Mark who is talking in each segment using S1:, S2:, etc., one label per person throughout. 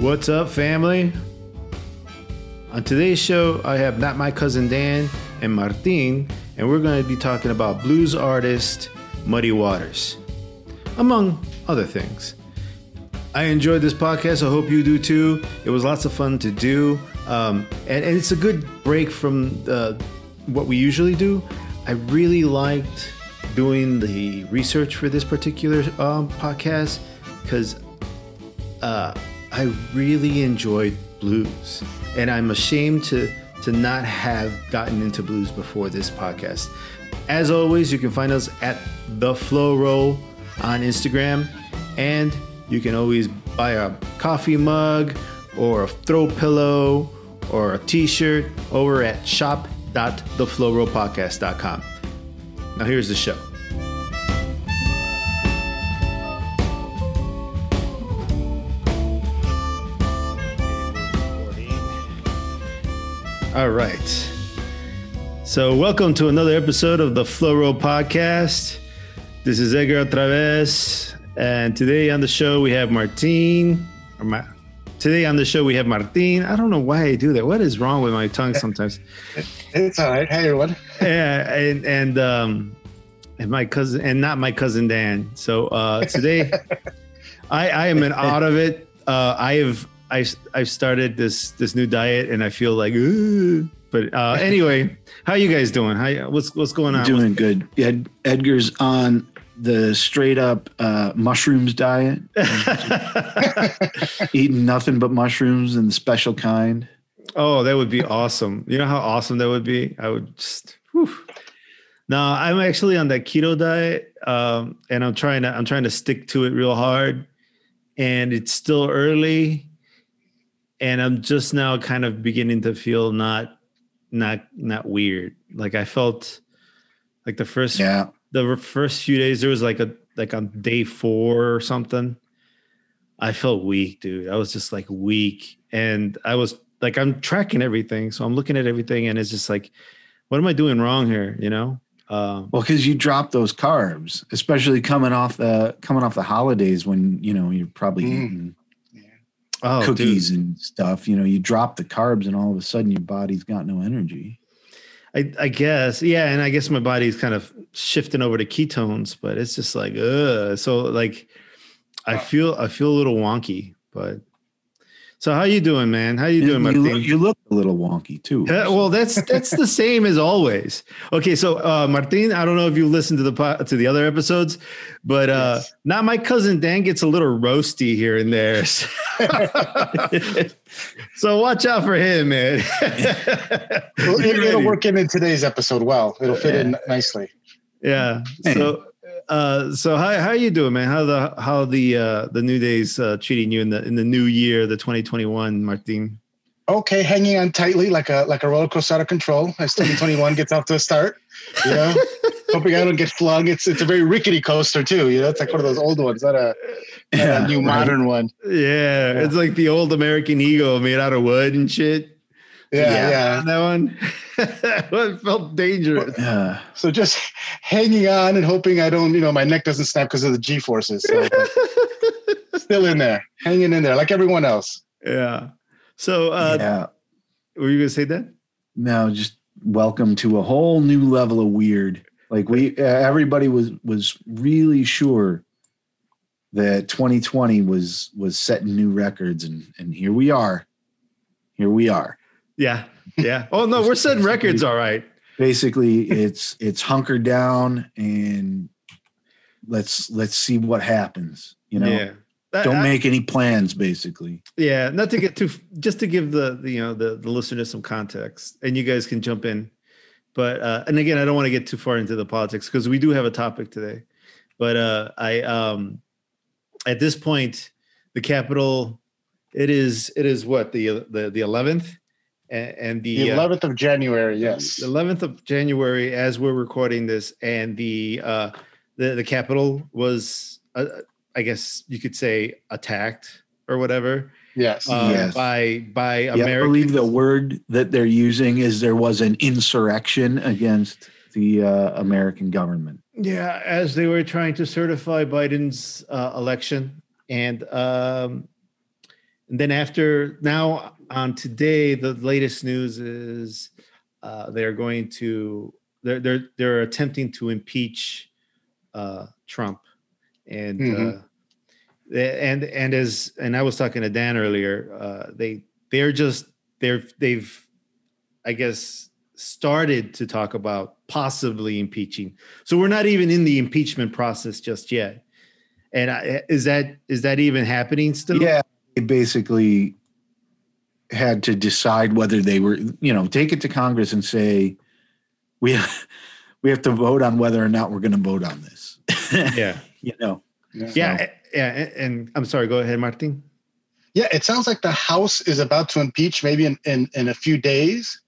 S1: What's up, family? On today's show, I have not my cousin Dan and Martin, and we're going to be talking about blues artist Muddy Waters, among other things. I enjoyed this podcast. I hope you do too. It was lots of fun to do, um, and, and it's a good break from uh, what we usually do. I really liked doing the research for this particular um, podcast because uh, I really enjoyed blues, and I'm ashamed to to not have gotten into blues before this podcast. As always, you can find us at the Flow Roll on Instagram, and you can always buy a coffee mug or a throw pillow or a t-shirt over at shop.theflowrollpodcast.com. Now here's the show. All right. So, welcome to another episode of the Flow Roll Podcast. This is Edgar Traves, and today on the show we have Martin. Ma- today on the show we have Martin. I don't know why I do that. What is wrong with my tongue sometimes?
S2: It's all right. Hey, everyone.
S1: yeah, and and um, and my cousin, and not my cousin Dan. So uh, today, I I am an out of it. Uh, I have I I've started this this new diet, and I feel like. But uh, anyway, how you guys doing? How what's what's going on?
S3: Doing good. Ed, Edgar's on the straight up uh, mushrooms diet, eating nothing but mushrooms and the special kind.
S1: Oh, that would be awesome. You know how awesome that would be? I would just whew. No, I'm actually on that keto diet. Um, and I'm trying to I'm trying to stick to it real hard. And it's still early. And I'm just now kind of beginning to feel not not not weird. Like I felt like the first
S3: Yeah.
S1: the first few days there was like a like on day four or something i felt weak dude i was just like weak and i was like i'm tracking everything so i'm looking at everything and it's just like what am i doing wrong here you know um
S3: Well, because you drop those carbs, especially coming off the coming off the holidays when you know you're probably
S2: Mm.
S3: eating
S1: oh,
S3: cookies
S1: dude.
S3: and stuff. You know, you drop the carbs, and all of a sudden your body's got no energy.
S1: I, I guess yeah and i guess my body's kind of shifting over to ketones but it's just like uh so like i feel i feel a little wonky but so how you doing man how you doing
S3: you,
S1: Martin?
S3: look, you look a little wonky too.
S1: Uh, well, that's that's the same as always. Okay, so uh, Martin, I don't know if you listened to the po- to the other episodes, but uh,
S2: Yes.
S1: now my cousin Dan gets a little roasty here and there. so watch out for him, man.
S2: Well,
S1: Be
S2: it, will work in in today's episode well. It'll fit in nicely.
S1: Yeah.
S3: Hey.
S1: So, uh, so how how you doing, man? How the how the uh, the new days uh, treating you in the in the new year, the 2021, Martin?
S2: Okay, hanging on tightly like a like a roller coaster out of control as 2021 gets off to a start. You know, hoping I don't get flung. It's it's a very rickety coaster too. You know, it's like one of those old ones, not a, not
S3: Yeah,
S2: a new
S3: right.
S2: modern one.
S1: Yeah, it's like the old American Eagle made out of wood and shit.
S2: Yeah, yeah.
S1: that one. it felt dangerous.
S3: Yeah.
S2: So just hanging on and hoping I don't, you know, my neck doesn't snap because of the G forces. So still in there, hanging in there like everyone else.
S1: Yeah. So, uh,
S3: yeah.
S1: were you gonna say that?
S3: No, just welcome to a whole new level of weird. Like we, uh, everybody was was really sure that 2020 was was setting new records, and and here we are. Here we are.
S1: Yeah. Yeah. Oh no, we're setting records, all right.
S3: Basically, it's it's hunkered down and let's let's see what happens. You know,
S1: yeah. That-
S3: don't
S1: I-
S3: make any plans. Basically,
S1: yeah. Not to get too, just to give the, the you know the the listener some context, and you guys can jump in. But uh, and again, I don't want to get too far into the politics because we do have a topic today. But uh, I um, at this point, the capital, it is it is what the the the eleventh, and, and the
S2: The
S1: uh,
S2: 11th of January, yes.
S1: the 11th of January, as we're recording this, and the uh, the the Capitol was, uh, I guess you could say, attacked or whatever
S2: Yes.
S1: uh,
S3: Yes.
S1: by by
S3: yeah, I believe the word that they're using is there was an insurrection against the uh, American government.
S1: Yeah, as they were trying to certify Biden's uh, election, and um, and then after now on today, the latest news is uh, they're going to they're they're they're attempting to impeach uh, Trump, and
S2: Mhm.
S1: uh, and and as and I was talking to Dan earlier, uh, they they're just they're they've I guess started to talk about possibly impeaching. So we're not even in the impeachment process just yet. And I, is that is that even happening still?
S3: Yeah, basically had to decide whether they were, you know, take it to Congress and say, we we have to vote on whether or not we're going to vote on this.
S1: yeah,
S3: you know,
S1: yeah, yeah. And, and I'm sorry. Go ahead, Martin.
S2: Yeah, it sounds like the House is about to impeach maybe in, in, in a few days,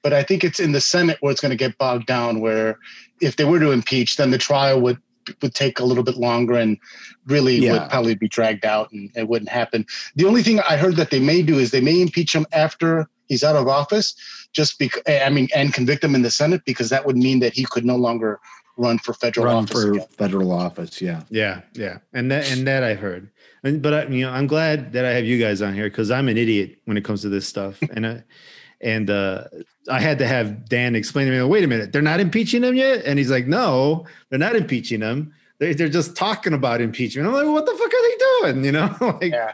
S2: but I think it's in the Senate where it's going to get bogged down. Where if they were to impeach, then the trial would would take a little bit longer and really
S3: Yeah.
S2: would probably be dragged out and it wouldn't happen. The only thing I heard that they may do is they may impeach him after he's out of office, just because eh, I mean, and convict him in the Senate because that would mean that he could no longer run for federal
S3: run
S2: office.
S3: for
S2: again.
S3: federal office. Yeah.
S1: Yeah, yeah, and that and that I heard. And, but I, you know, I'm glad that I have you guys on here because I'm an idiot when it comes to this stuff, and I, and uh, I had to have Dan explain to me. Wait a minute, they're not impeaching him yet, and he's like, No, they're not impeaching him. They, they're just talking about impeachment. I'm like, What the fuck are they doing? You know, like,
S2: Yeah.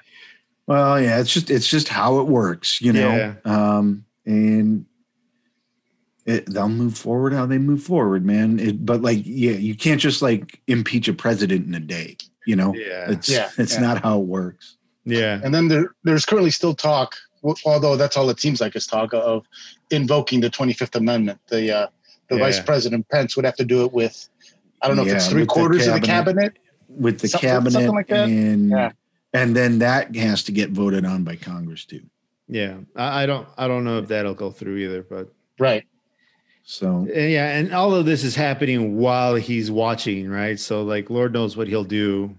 S3: Well, yeah, it's just it's just how it works, you know.
S1: Yeah.
S3: Um, and it, they'll move forward how they move forward, man. It, but like, yeah, you can't just like impeach a president in a day, you know.
S1: yeah,
S3: It's
S2: Yeah,
S3: it's
S2: yeah.
S3: not how it works.
S1: yeah,
S2: And then there, there's currently still talk, w- although that's all it seems like is talk of invoking the 25th Amendment. The uh, the Vice President Pence would have to do it with, I don't know if it's three
S3: with the
S2: quarters of the
S3: cabinet.
S2: cabinet.
S3: with the
S2: Something-
S3: cabinet
S2: something like that?
S3: and
S2: Yeah.
S3: and then that has to get voted on by Congress too.
S1: yeah. I, I don't, I don't know if that'll go through either, but
S2: Right.
S3: So
S1: And yeah, and all of this is happening while he's watching, right? So like, Lord knows what he'll do.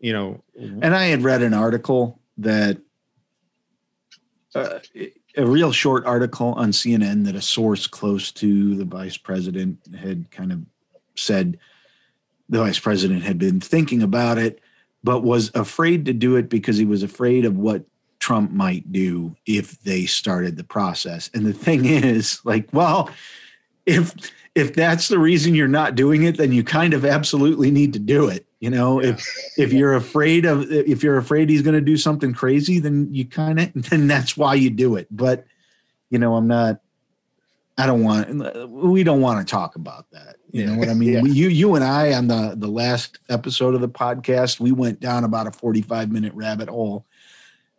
S1: You know,
S3: and I had read an article that uh, a real short article on CNN that a source close to the vice president had kind of said the vice president had been thinking about it, but was afraid to do it because he was afraid of what Trump might do if they started the process. And the thing is, like, well, if if that's the reason you're not doing it, then you kind of absolutely need to do it. You know,
S1: Yeah.
S3: if if you're afraid of if you're afraid he's going to do something crazy, then you kind of then that's why you do it. But you know, I'm not. I don't want. We don't want to talk about that. You know what I mean?
S2: Yeah.
S3: We, you you and I on the the last episode of the podcast, we went down about a 45 minute rabbit hole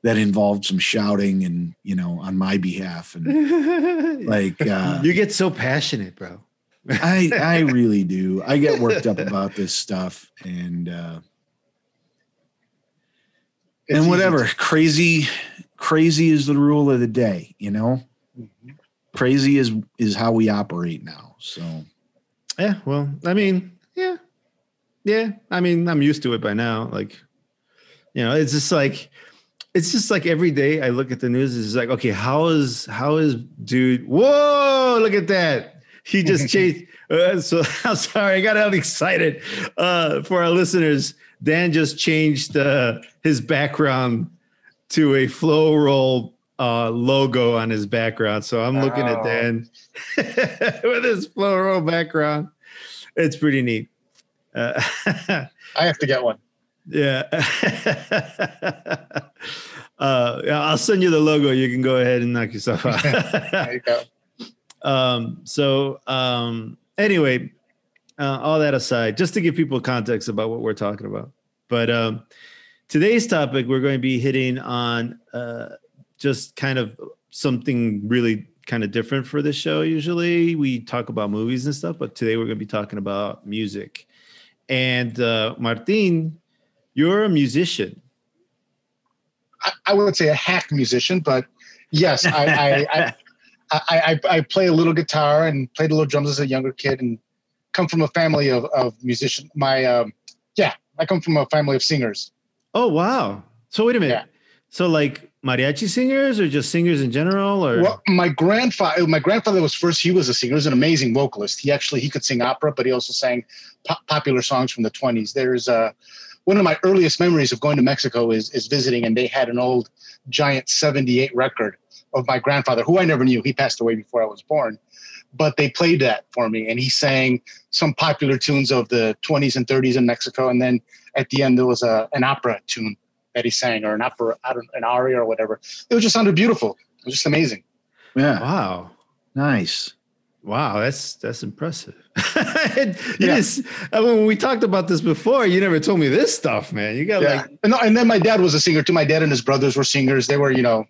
S3: that involved some shouting and you know on my behalf and like uh,
S1: you get so passionate, bro.
S3: I I really do. I get worked up about this stuff and uh
S2: It's
S3: and whatever.
S2: to-
S3: Crazy crazy is the rule of the day, you know?
S2: Mhm.
S3: Crazy is is how we operate now. So
S1: Yeah, well, I mean, yeah, yeah. I mean, I'm used to it by now. Like, you know, it's just like, it's just like every day I look at the news. It's like, okay, how is how is dude? Whoa, look at that! He just changed. Uh, so I'm sorry, I got all excited. Uh, for our listeners, Dan just changed uh, his background to a flow roll uh, logo on his background. So I'm looking at
S2: Oh.
S1: Dan with his flow roll background. It's pretty neat. Uh,
S2: I have to get one.
S1: yeah. uh, yeah, I'll send you the logo. You can go ahead and knock yourself out.
S2: There you go.
S1: Um, so um, anyway, uh, all that aside, just to give people context about what we're talking about. But um, today's topic, we're going to be hitting on uh, just kind of something really kind of different for this show. Usually we talk about movies and stuff, but today we're going to be talking about music. And uh, Martin, you're a musician.
S2: I, I would say a hack musician, but yes, I I, I, I, I play a little guitar and played a little drums as a younger kid, and come from a family of of musicians. My um, yeah, I come from a family of singers.
S1: Oh wow! So wait a minute.
S2: Yeah.
S1: So like mariachi singers, or just singers in general, or
S2: Well, my grandfather, my grandfather was first. He was a singer. He was an amazing vocalist. He actually he could sing opera, but he also sang pop- popular songs from the twenties. There's uh, one of my earliest memories of going to Mexico is is visiting, and they had an old giant '78 record of my grandfather, who I never knew. He passed away before I was born, but they played that for me, and he sang some popular tunes of the 20s and 30s in Mexico, and then at the end there was a an opera tune that he sang, or an opera, I don't, an aria or whatever. It was just sounded beautiful. It was just amazing.
S3: Yeah.
S1: Wow.
S3: Nice.
S1: Wow, that's that's impressive. you yeah. just, I mean, when we talked about this before, you never told me this stuff, man. You got yeah. like,
S2: and, and then my dad was a singer too. My dad and his brothers were singers. They were, you know,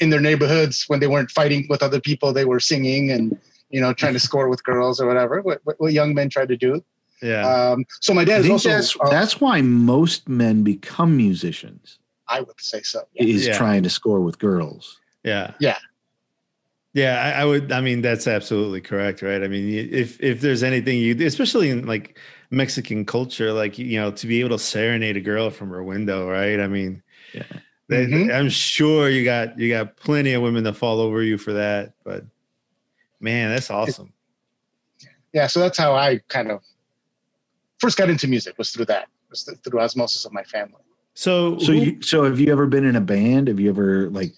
S2: in their neighborhoods when they weren't fighting with other people. They were singing and you know trying to score with girls or whatever. What, what young men try to do.
S1: Yeah.
S2: Um, so my dad is also.
S3: That's, uh, that's why most men become musicians.
S2: I would say so.
S3: Yeah. Is yeah. trying to score with girls.
S1: Yeah.
S2: Yeah.
S1: Yeah, I, I, would. I mean, that's absolutely correct, right? I mean, if if there's anything you, especially in like Mexican culture, like you know, to be able to serenade a girl from her window, right? I mean, yeah, mm-hmm. I'm sure you got you got plenty of women to fall over you for that. But man, that's awesome.
S2: Yeah, so that's how I kind of first got into music was through that, was through osmosis of my family.
S1: So,
S3: so you, so have you ever been in a band? Have you ever like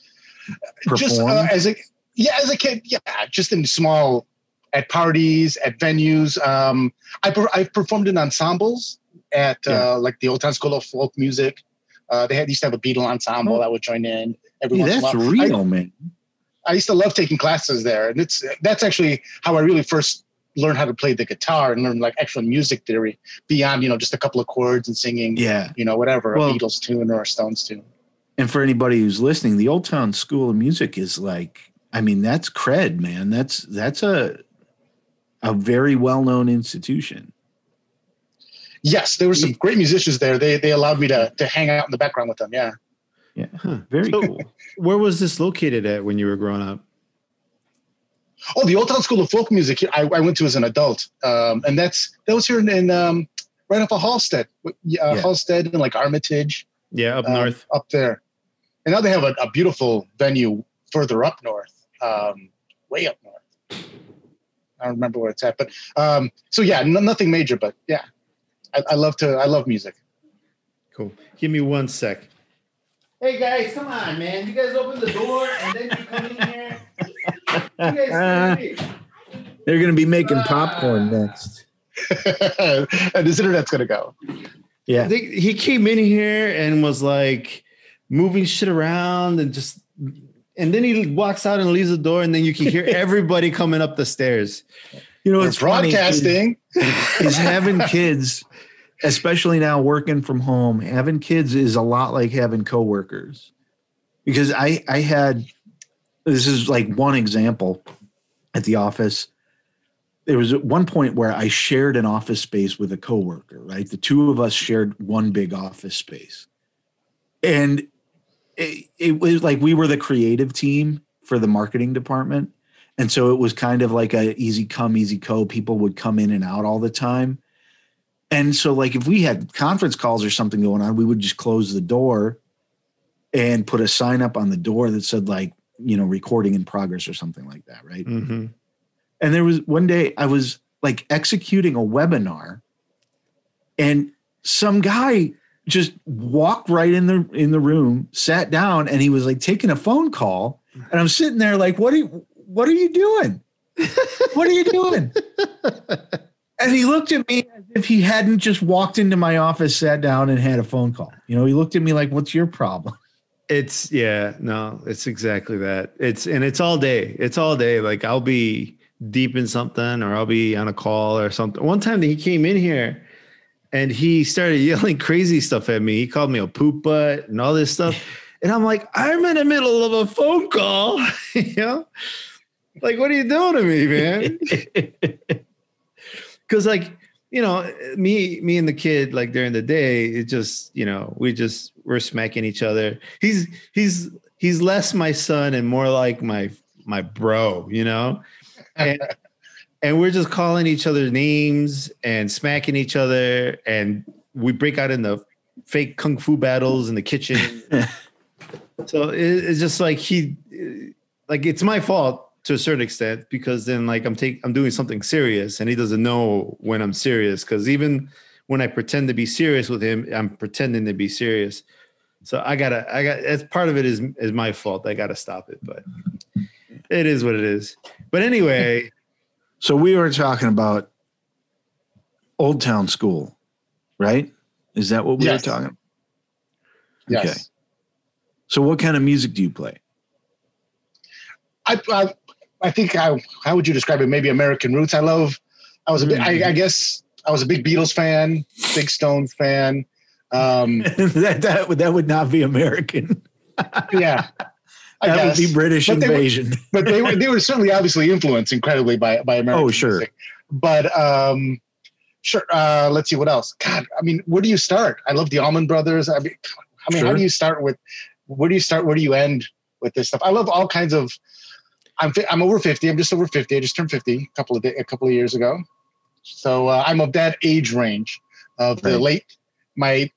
S3: performed?
S2: Just uh, as a yeah, as a kid, yeah, just in small at parties, at venues. Um, I I've performed in ensembles at yeah. uh, like the Old Town School of Folk Music. Uh, they had used to have a Beatle ensemble oh. that would join in
S3: every yeah, That's real, I, man.
S2: I used to love taking classes there, and it's that's actually how I really first learned how to play the guitar and learn like actual music theory beyond you know just a couple of chords and singing.
S3: Yeah,
S2: you know whatever well, a Beatles tune or a Stones tune.
S3: And for anybody who's listening, the Old Town School of Music is like I mean, that's cred, man. That's that's a a very well known institution.
S2: Yes, there were some great musicians there. They they allowed me to to hang out in the background with them. Yeah.
S3: Yeah. Huh, very so, cool.
S1: Where was this located at when you were growing up?
S2: Oh, the Old Town School of Folk Music. I, I went to as an adult, um, and that's that was here in, in um, right off of Halsted, uh, yeah. Halsted and like Armitage.
S1: Yeah, up uh, north,
S2: up there. And now they have a, a beautiful venue further up north um, way up north. I don't remember where it's at, but um, so yeah, n- nothing major, but yeah, I, I, love to. I love music.
S1: Cool. Give me one sec. Hey guys, come on, man! You guys open the door and then you come in here. You
S3: guys They're gonna be making uh, popcorn next.
S2: and this internet's gonna go.
S1: Yeah. They, he came in here and was like moving shit around and just and then he walks out and leaves the door, and then you can hear everybody coming up the stairs.
S3: You know, it's
S2: broadcasting
S3: is having kids, especially now working from home. Having kids is a lot like having coworkers, because I I had this is like one example at the office. There was at one point where I shared an office space with a coworker. Right, the two of us shared one big office space, and it, it was like we were the creative team for the marketing department. And so it was kind of like a easy come, easy go. People would come in and out all the time. And so, like, if we had conference calls or something going on, we would just close the door and put a sign up on the door that said, like, you know, recording in progress or something like that. Right.
S1: Mm-hmm.
S3: And there was one day I was like executing a webinar and some guy just walked right in the in the room, sat down, and he was like taking a phone call. And I'm sitting there like, what are you, what are you doing? what are you doing? and he looked at me as if he hadn't just walked into my office, sat down, and had a phone call. You know, he looked at me like, "What's your problem?"
S1: It's yeah, no, it's exactly that. It's and it's all day. It's all day. Like I'll be deep in something, or I'll be on a call or something. One time that he came in here and he started yelling crazy stuff at me. He called me a poop butt and all this stuff. And I'm like, I'm in the middle of a phone call, you know? Like, what are you doing to me, man? Cause like, you know, me, me and the kid, like during the day, it just, you know, we just we're smacking each other. He's he's he's less my son and more like my my bro, you know? And and we're just calling each other names and smacking each other and we break out in the fake kung fu battles in the kitchen so it's just like he like it's my fault to a certain extent because then like i'm taking i'm doing something serious and he doesn't know when i'm serious because even when I pretend to be serious with him, I'm pretending to be serious. So I gotta, I got. That's part of it is is my fault. I gotta stop it, but it is what it is. But anyway,
S3: So we were talking about Old Town School, right? Is that what we
S2: Yes.
S3: were talking?
S2: Yes.
S3: Okay. So what kind of music do you play?
S2: I, I I think I how would you describe it? Maybe American roots. I love. I was a bit. I, I guess I was a big Beatles fan, big Stones fan. Um,
S3: that that would that would not be American.
S2: yeah, I
S3: that
S2: guess.
S3: would be British
S2: But they were-
S3: invasion.
S2: but they were they were certainly obviously influenced incredibly by by American.
S3: Oh, sure.
S2: music. But um, sure. Uh, let's see what else. God, I mean, where do you start? I love the Allman Brothers. I mean, I mean, how do you start with? Where do you start? Where do you end with this stuff? I love all kinds of. I'm fi- I'm over fifty. I'm just over fifty. I just turned fifty a couple of day, a couple of years ago. So uh, I'm of that age range of the
S3: Right.
S2: late. My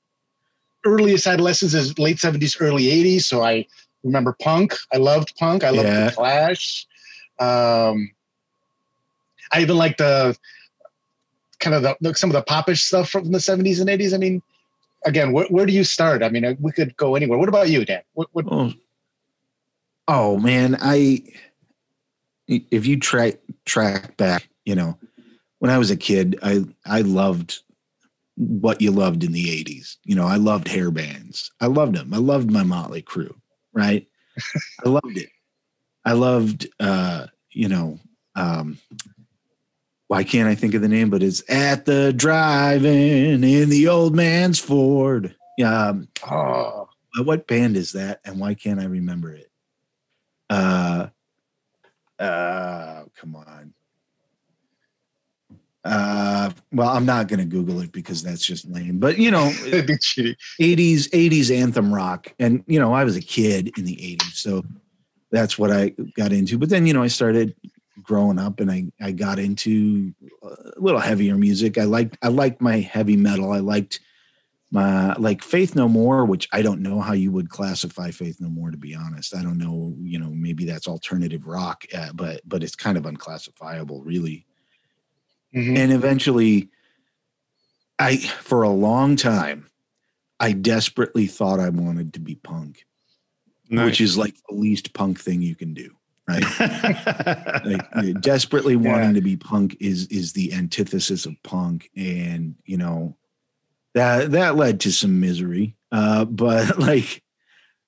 S2: earliest adolescence is late seventies, early eighties. So I remember punk. I loved punk. I loved
S3: Yeah.
S2: the Clash. Um, I even like the kind of the, the some of the popish stuff from the seventies and eighties. I mean, again, where, where do you start? I mean, uh, we could go anywhere. What about you, Dan? What, what,
S3: Oh, oh man, I if you track track back, you know, when I was a kid, I I loved what you loved in the 80s. You know, I loved hair bands. I loved them. I loved my Motley Crue, right? I loved it. I loved uh, you know, um why can't I think of the name? But it's at the drive-in in the old man's Ford. Yeah, um,
S2: oh,
S3: what band is that and why can't i remember it uh uh come on. Uh well i'm not going to google it because that's just lame but you know
S2: it'd be cheating.
S3: 80s 80s anthem rock and you know i was a kid in the 80s so that's what i got into but then you know i started growing up and i i got into a little heavier music. I liked i liked my heavy metal. I liked like faith no more which i don't know how you would classify faith no more to be honest. I don't know you know maybe that's alternative rock uh, but but it's kind of unclassifiable really.
S2: Mhm.
S3: and eventually i for a long time i desperately thought i wanted to be punk which is like the least punk thing you can do right? Like desperately
S2: Yeah.
S3: wanting to be punk is is the antithesis of punk. And you know that that led to some misery. Uh but like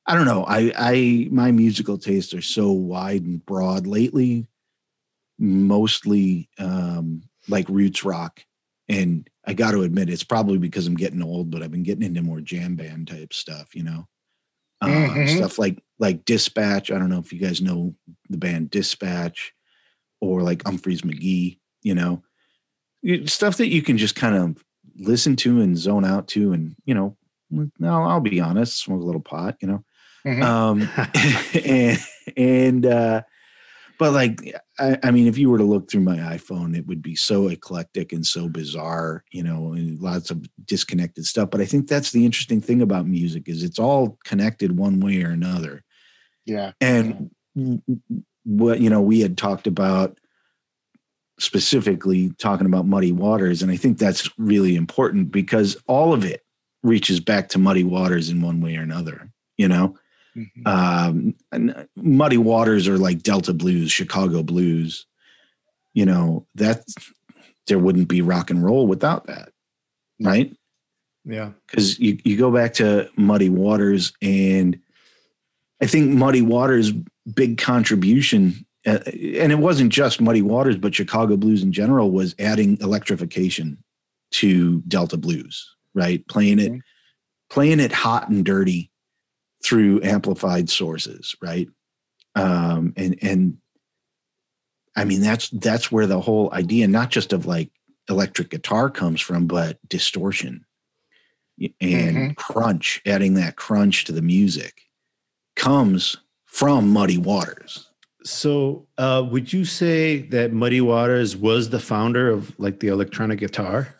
S3: i don't know. I i my musical tastes are so wide and broad lately mostly um like roots rock. And i got to admit it's probably because i'm getting old but i've been getting into more jam band type stuff you know? Uh,
S2: Mhm.
S3: stuff like like dispatch. I don't know if you guys know the band dispatch or like Umphrey's McGee you know? Stuff that you can just kind of listen to and zone out to and you know no i'll be honest smoke a little pot you know
S2: Mhm.
S3: um and and uh but like I, I mean if you were to look through my iphone it would be so eclectic and so bizarre you know and lots of disconnected stuff but i think that's the interesting thing about music is it's all connected one way or another
S2: yeah.
S3: and what you know we had talked about specifically talking about muddy waters and i think that's really important because all of it reaches back to muddy waters in one way or another you know
S2: Mhm.
S3: um and muddy waters are like delta blues chicago blues you know that there wouldn't be rock and roll without that right
S1: yeah.
S3: because you, you go back to muddy waters and i think muddy waters big contribution and it wasn't just muddy waters but chicago blues in general was adding electrification to delta blues right playing it
S2: Mhm.
S3: playing it hot and dirty through amplified sources right um and and i mean that's that's where the whole idea not just of like electric guitar comes from but distortion and
S2: Mhm.
S3: crunch adding that crunch to the music comes from muddy waters
S1: So, uh, would you say that Muddy Waters was the founder of like the electronic guitar?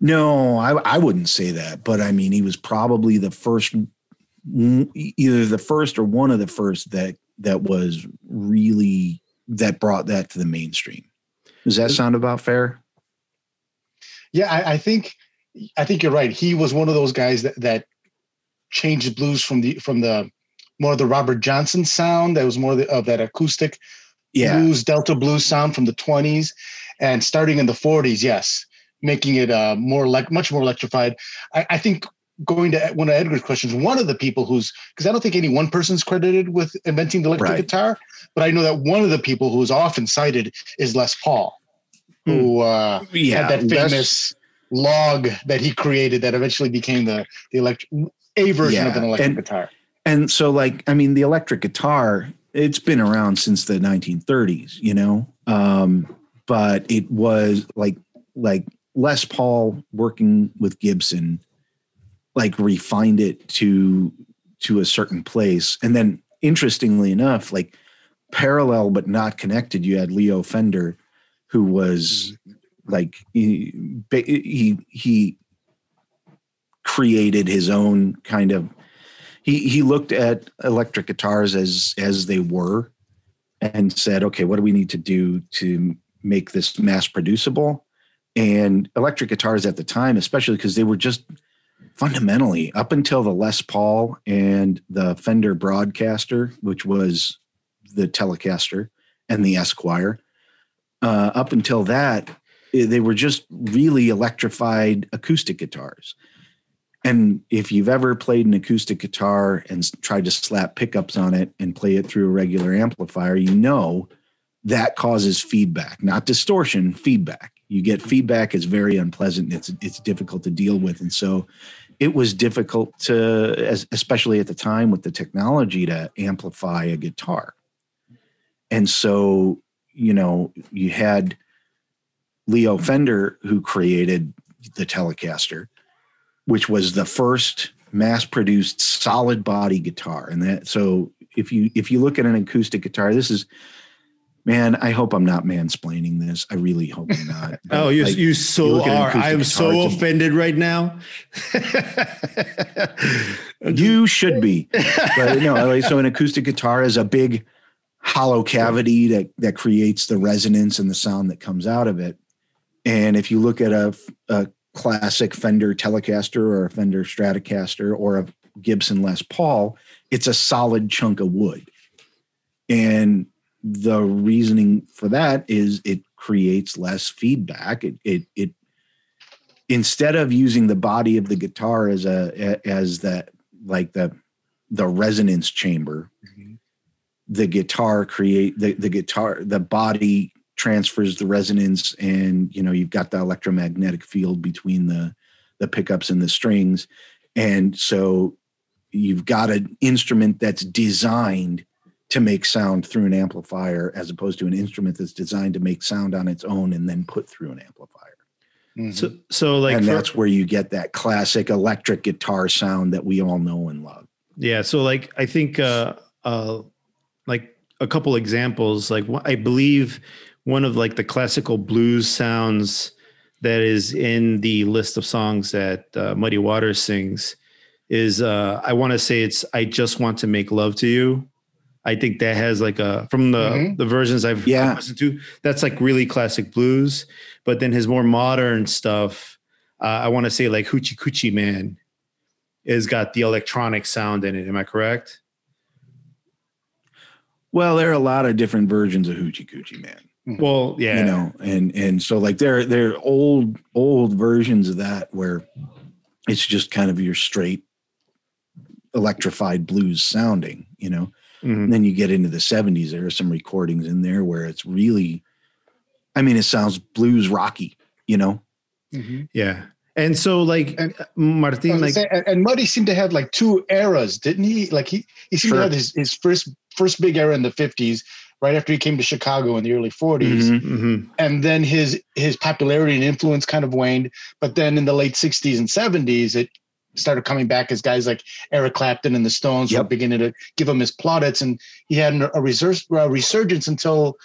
S3: no I, I wouldn't say that but i mean he was probably the first either the first or one of the first that that was really that brought that to the mainstream does that sound about fair
S2: Yeah, I, I think I think you're right. He was one of those guys that that changed blues from the from the more of the Robert Johnson sound that was more of, the, of that acoustic
S3: Yeah.
S2: blues Delta blues sound from the 20s and starting in the 40s. Yes, making it uh, more like much more electrified. I, I think going to one of Edgar's questions, one of the people who's because I don't think any one person's credited with inventing the electric
S3: Right.
S2: guitar, but I know that one of the people who is often cited is Les Paul, who uh,
S3: Yeah.
S2: had that
S3: Les-
S2: famous log that he created that eventually became the the electric a version of an electric
S3: and-
S2: guitar.
S3: And so like i mean the electric guitar it's been around since the 1930s you know? Um but it was like like les paul working with gibson like refined it to to a certain place. And then interestingly enough like parallel but not connected you had leo fender who was like he he he created his own kind of he he looked at electric guitars as as they were and said okay what do we need to do to make this mass producible? And electric guitars at the time especially because they were just fundamentally up until the les paul and the fender broadcaster which was the telecaster and the esquire uh, up until that they were just really electrified acoustic guitars and if you've ever played an acoustic guitar and tried to slap pickups on it and play it through a regular amplifier, you know that causes feedback, not distortion, feedback. You get feedback is very unpleasant. It's it's difficult to deal with, and so it was difficult to, especially at the time with the technology, to amplify a guitar. And so, you know, you had Leo Fender who created the Telecaster which was the first mass produced solid body guitar. And that so if you if you look at an acoustic guitar this is man i hope i'm not mansplaining this. I really hope i'm not.
S1: Oh, you
S3: like,
S1: you so
S3: an
S1: are. I am so
S3: it's a-
S1: offended right now.
S3: you should be. But no like, so an acoustic guitar is a big hollow cavity that that creates the resonance and the sound that comes out of it. And if you look at a, a classic fender telecaster or a fender stratocaster or a gibson les paul it's a solid chunk of wood. And the reasoning for that is it creates less feedback. It it, it instead of using the body of the guitar as a as that like the the resonance chamber mm-hmm. the guitar create the, the guitar the body transfers the resonance and you know you've got the electromagnetic field between the the pickups and the strings. And so you've got an instrument that's designed to make sound through an amplifier as opposed to an instrument that's designed to make sound on its own and then put through an amplifier.
S2: Mhm.
S1: so so like
S3: and
S1: for-
S3: that's where you get that classic electric guitar sound that we all know and love.
S1: Yeah, so like I think uh uh like a couple examples like I believe one of like the classical blues sounds that is in the list of songs that uh, Muddy Waters sings is uh I want to say it's I just want to make love to you. I think that has like a from the
S2: Mhm.
S1: the versions I've
S3: Yeah.
S1: Listened to that's like really classic blues, but then his more modern stuff uh, I want to say like Hoochie Coochie Man has got the electronic sound in it. Am I correct?
S3: well there are a lot of different versions of hoochie coochie man
S1: Well, yeah,
S3: you know and and so like there there are old old versions of that where it's just kind of your straight electrified blues sounding you know
S1: Mhm.
S3: and then you get into the 70s there are some recordings in there where it's really i mean it sounds blues rocky you know
S2: Mhm.
S1: yeah. And so, like
S2: And- I
S1: Martin, like
S2: gonna say, and- and Muddy seemed to have like two eras, didn't he? Like he he seemed
S3: Sure.
S2: to have his, his first first big era in the fifties, right after he came to Chicago in the early 40s
S3: Mhm.
S1: mhm.
S2: and then his his popularity and influence kind of waned. But then in the late sixties and seventies, it started coming back as guys like Eric Clapton and the Stones were beginning to give him his plaudits, and he had a, resurg- a resurgence until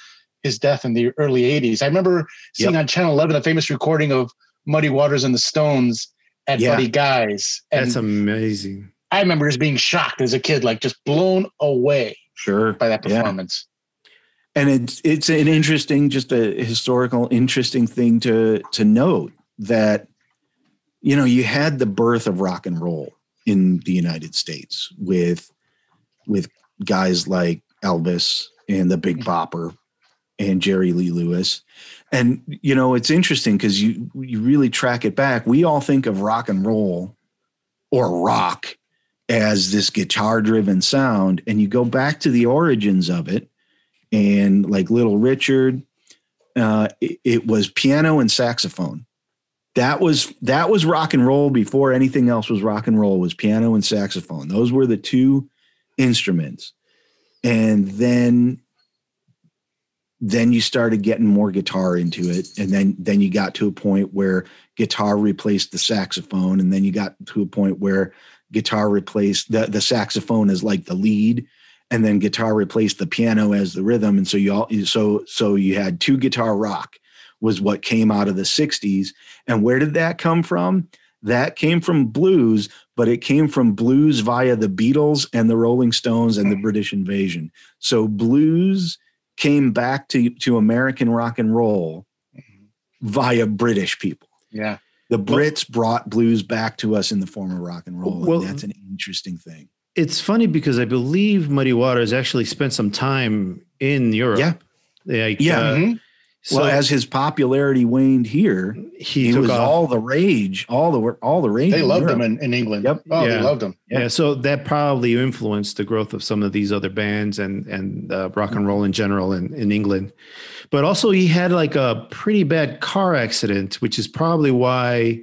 S2: his death in the early '80s. I remember seeing on Channel 11 a famous recording of Muddy Waters and the Stones at
S3: Yeah.
S2: Buddy Guy's, and
S1: that's amazing.
S2: I remember just being shocked as a kid, like just blown away
S3: sure
S2: by that
S3: Yeah. And it's it's an interesting just a historical interesting thing to to note that you know, you had the birth of rock and roll in the United States with with guys like Elvis and the Big Bopper and Jerry Lee Lewis. And you know, it's interesting because you you really track it back. We all think of rock and roll or rock as this guitar driven sound and you go back to the origins of it and like little richard uh, it, it was piano and saxophone. That was that was rock and roll before anything else was rock and roll was piano and saxophone. Those were the two instruments. And then then you started getting more guitar into it and then then you got to a point where guitar replaced the saxophone and then you got to a point where guitar replaced the, the saxophone as like the lead and then guitar replaced the piano as the rhythm and so you all so so you had two guitar rock was what came out of the 60s and where did that come from that came from blues but it came from blues via the beatles and the rolling stones and the mm. british invasion so blues came back to to american rock and roll mm-hmm. via british people
S2: Yeah.
S3: the Brits brought blues back to us in the form of rock and roll.
S1: Well-
S3: and that's an interesting thing.
S1: It's funny because I believe Muddy Waters actually spent some time in Europe.
S3: Yeah.
S1: Like,
S3: Yeah.
S1: uh,
S2: Mhm.
S1: so
S3: well, as his popularity waned here,
S1: he,
S3: he, was
S1: off.
S3: all the rage, all the all the rage.
S2: They loved
S3: Europe.
S2: him in, in England.
S3: Yep.
S2: Oh,
S1: Yeah.
S2: they loved him.
S1: Yeah. so that probably influenced the growth of some of these other bands and and uh, rock and roll in general in, in England. But also, he had like a pretty bad car accident, which is probably why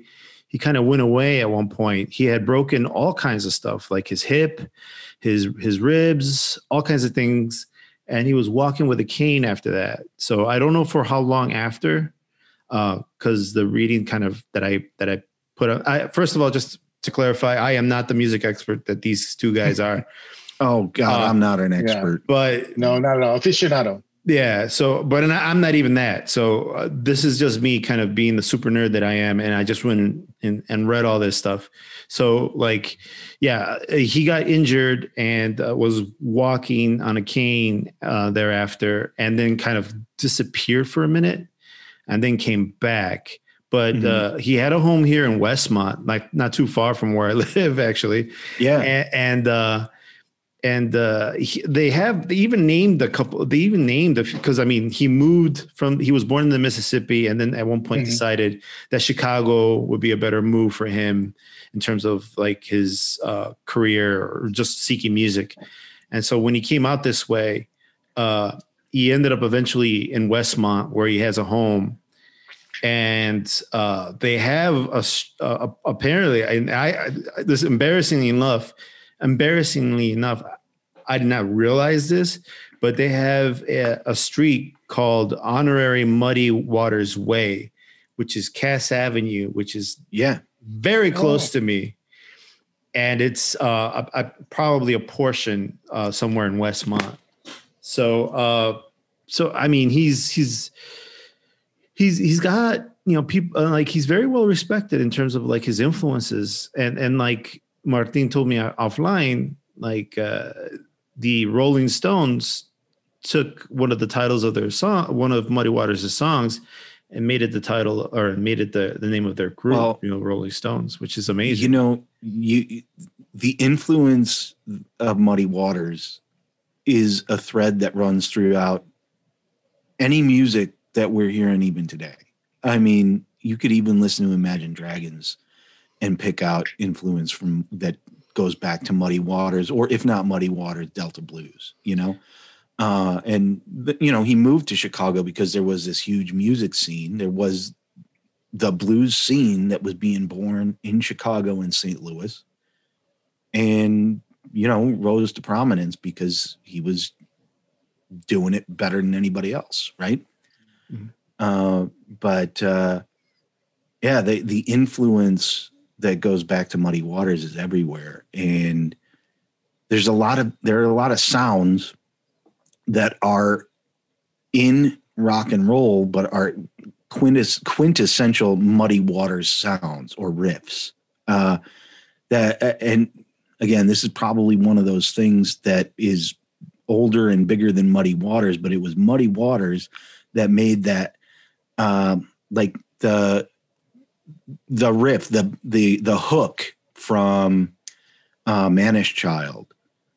S1: he kind of went away at one point. He had broken all kinds of stuff, like his hip, his his ribs, all kinds of things, and he was walking with a cane after that. So I don't know for how long after, because the reading kind of that I that I put up. I, first of all, just to clarify, I am not the music expert that these two guys are,
S3: Oh God,
S1: Uh,
S3: I'm not an expert.
S1: but
S2: No, not at all. Aficionado.
S1: Yeah. So, but and I- I'm not even that. So uh, this is just me kind of being the super nerd that I am, and I just went and, and read all this stuff. So, like, yeah, he got injured and uh, was walking on a cane uh, thereafter, and then kind of disappeared for a minute, and then came back. But
S3: Mhm.
S1: uh, he had a home here in Westmont, like not too far from where I live, actually
S3: Yeah,
S1: and and uh and uh he, they have they even named a couple they even named because i mean he moved from he was born in the mississippi and then at one point
S2: Mhm.
S1: decided that chicago would be a better move for him in terms of like his uh career or just seeking music and so when he came out this way uh he ended up eventually in westmont where he has a home and uh, they have a, uh, apparently and I, I this embarrassingly enough embarrassingly enough i did not realize this but they have a, a street called honorary muddy waters way which is cass avenue which is
S3: yeah.
S1: very close
S2: Oh.
S1: to me and it's uh, a, a, probably a portion uh, somewhere in westmont so uh, so i mean he's he's he's he's got you know people uh, like he's very well respected in terms of like his influences and and like martin told me offline like uh the rolling stones took one of the titles of their song one of muddy waters' songs and made it the title or made it the, the name of their group
S3: Well-
S1: you know rolling stones which is amazing.
S3: You know, you the influence of Muddy Waters is a thread that runs throughout any music that we're hearing even today. I mean, you could even listen to Imagine Dragons and pick out influence from that goes back to Muddy Waters, or if not Muddy Waters, Delta Blues. You know, uh, and you know he moved to Chicago because there was this huge music scene. There was the blues scene that was being born in Chicago and St. Louis, and you know rose to prominence because he was doing it better than anybody else, right?
S1: Mhm.
S3: Uh, but uh, yeah, the the influence that goes back to Muddy Waters is everywhere, and there's a lot of there are a lot of sounds that are in rock and roll, but are quintes, quintessential Muddy Waters sounds or riffs. Uh, that and again, this is probably one of those things that is older and bigger than Muddy Waters, but it was Muddy Waters that made that um, like the the riff, the the the hook from uh, Mannish Child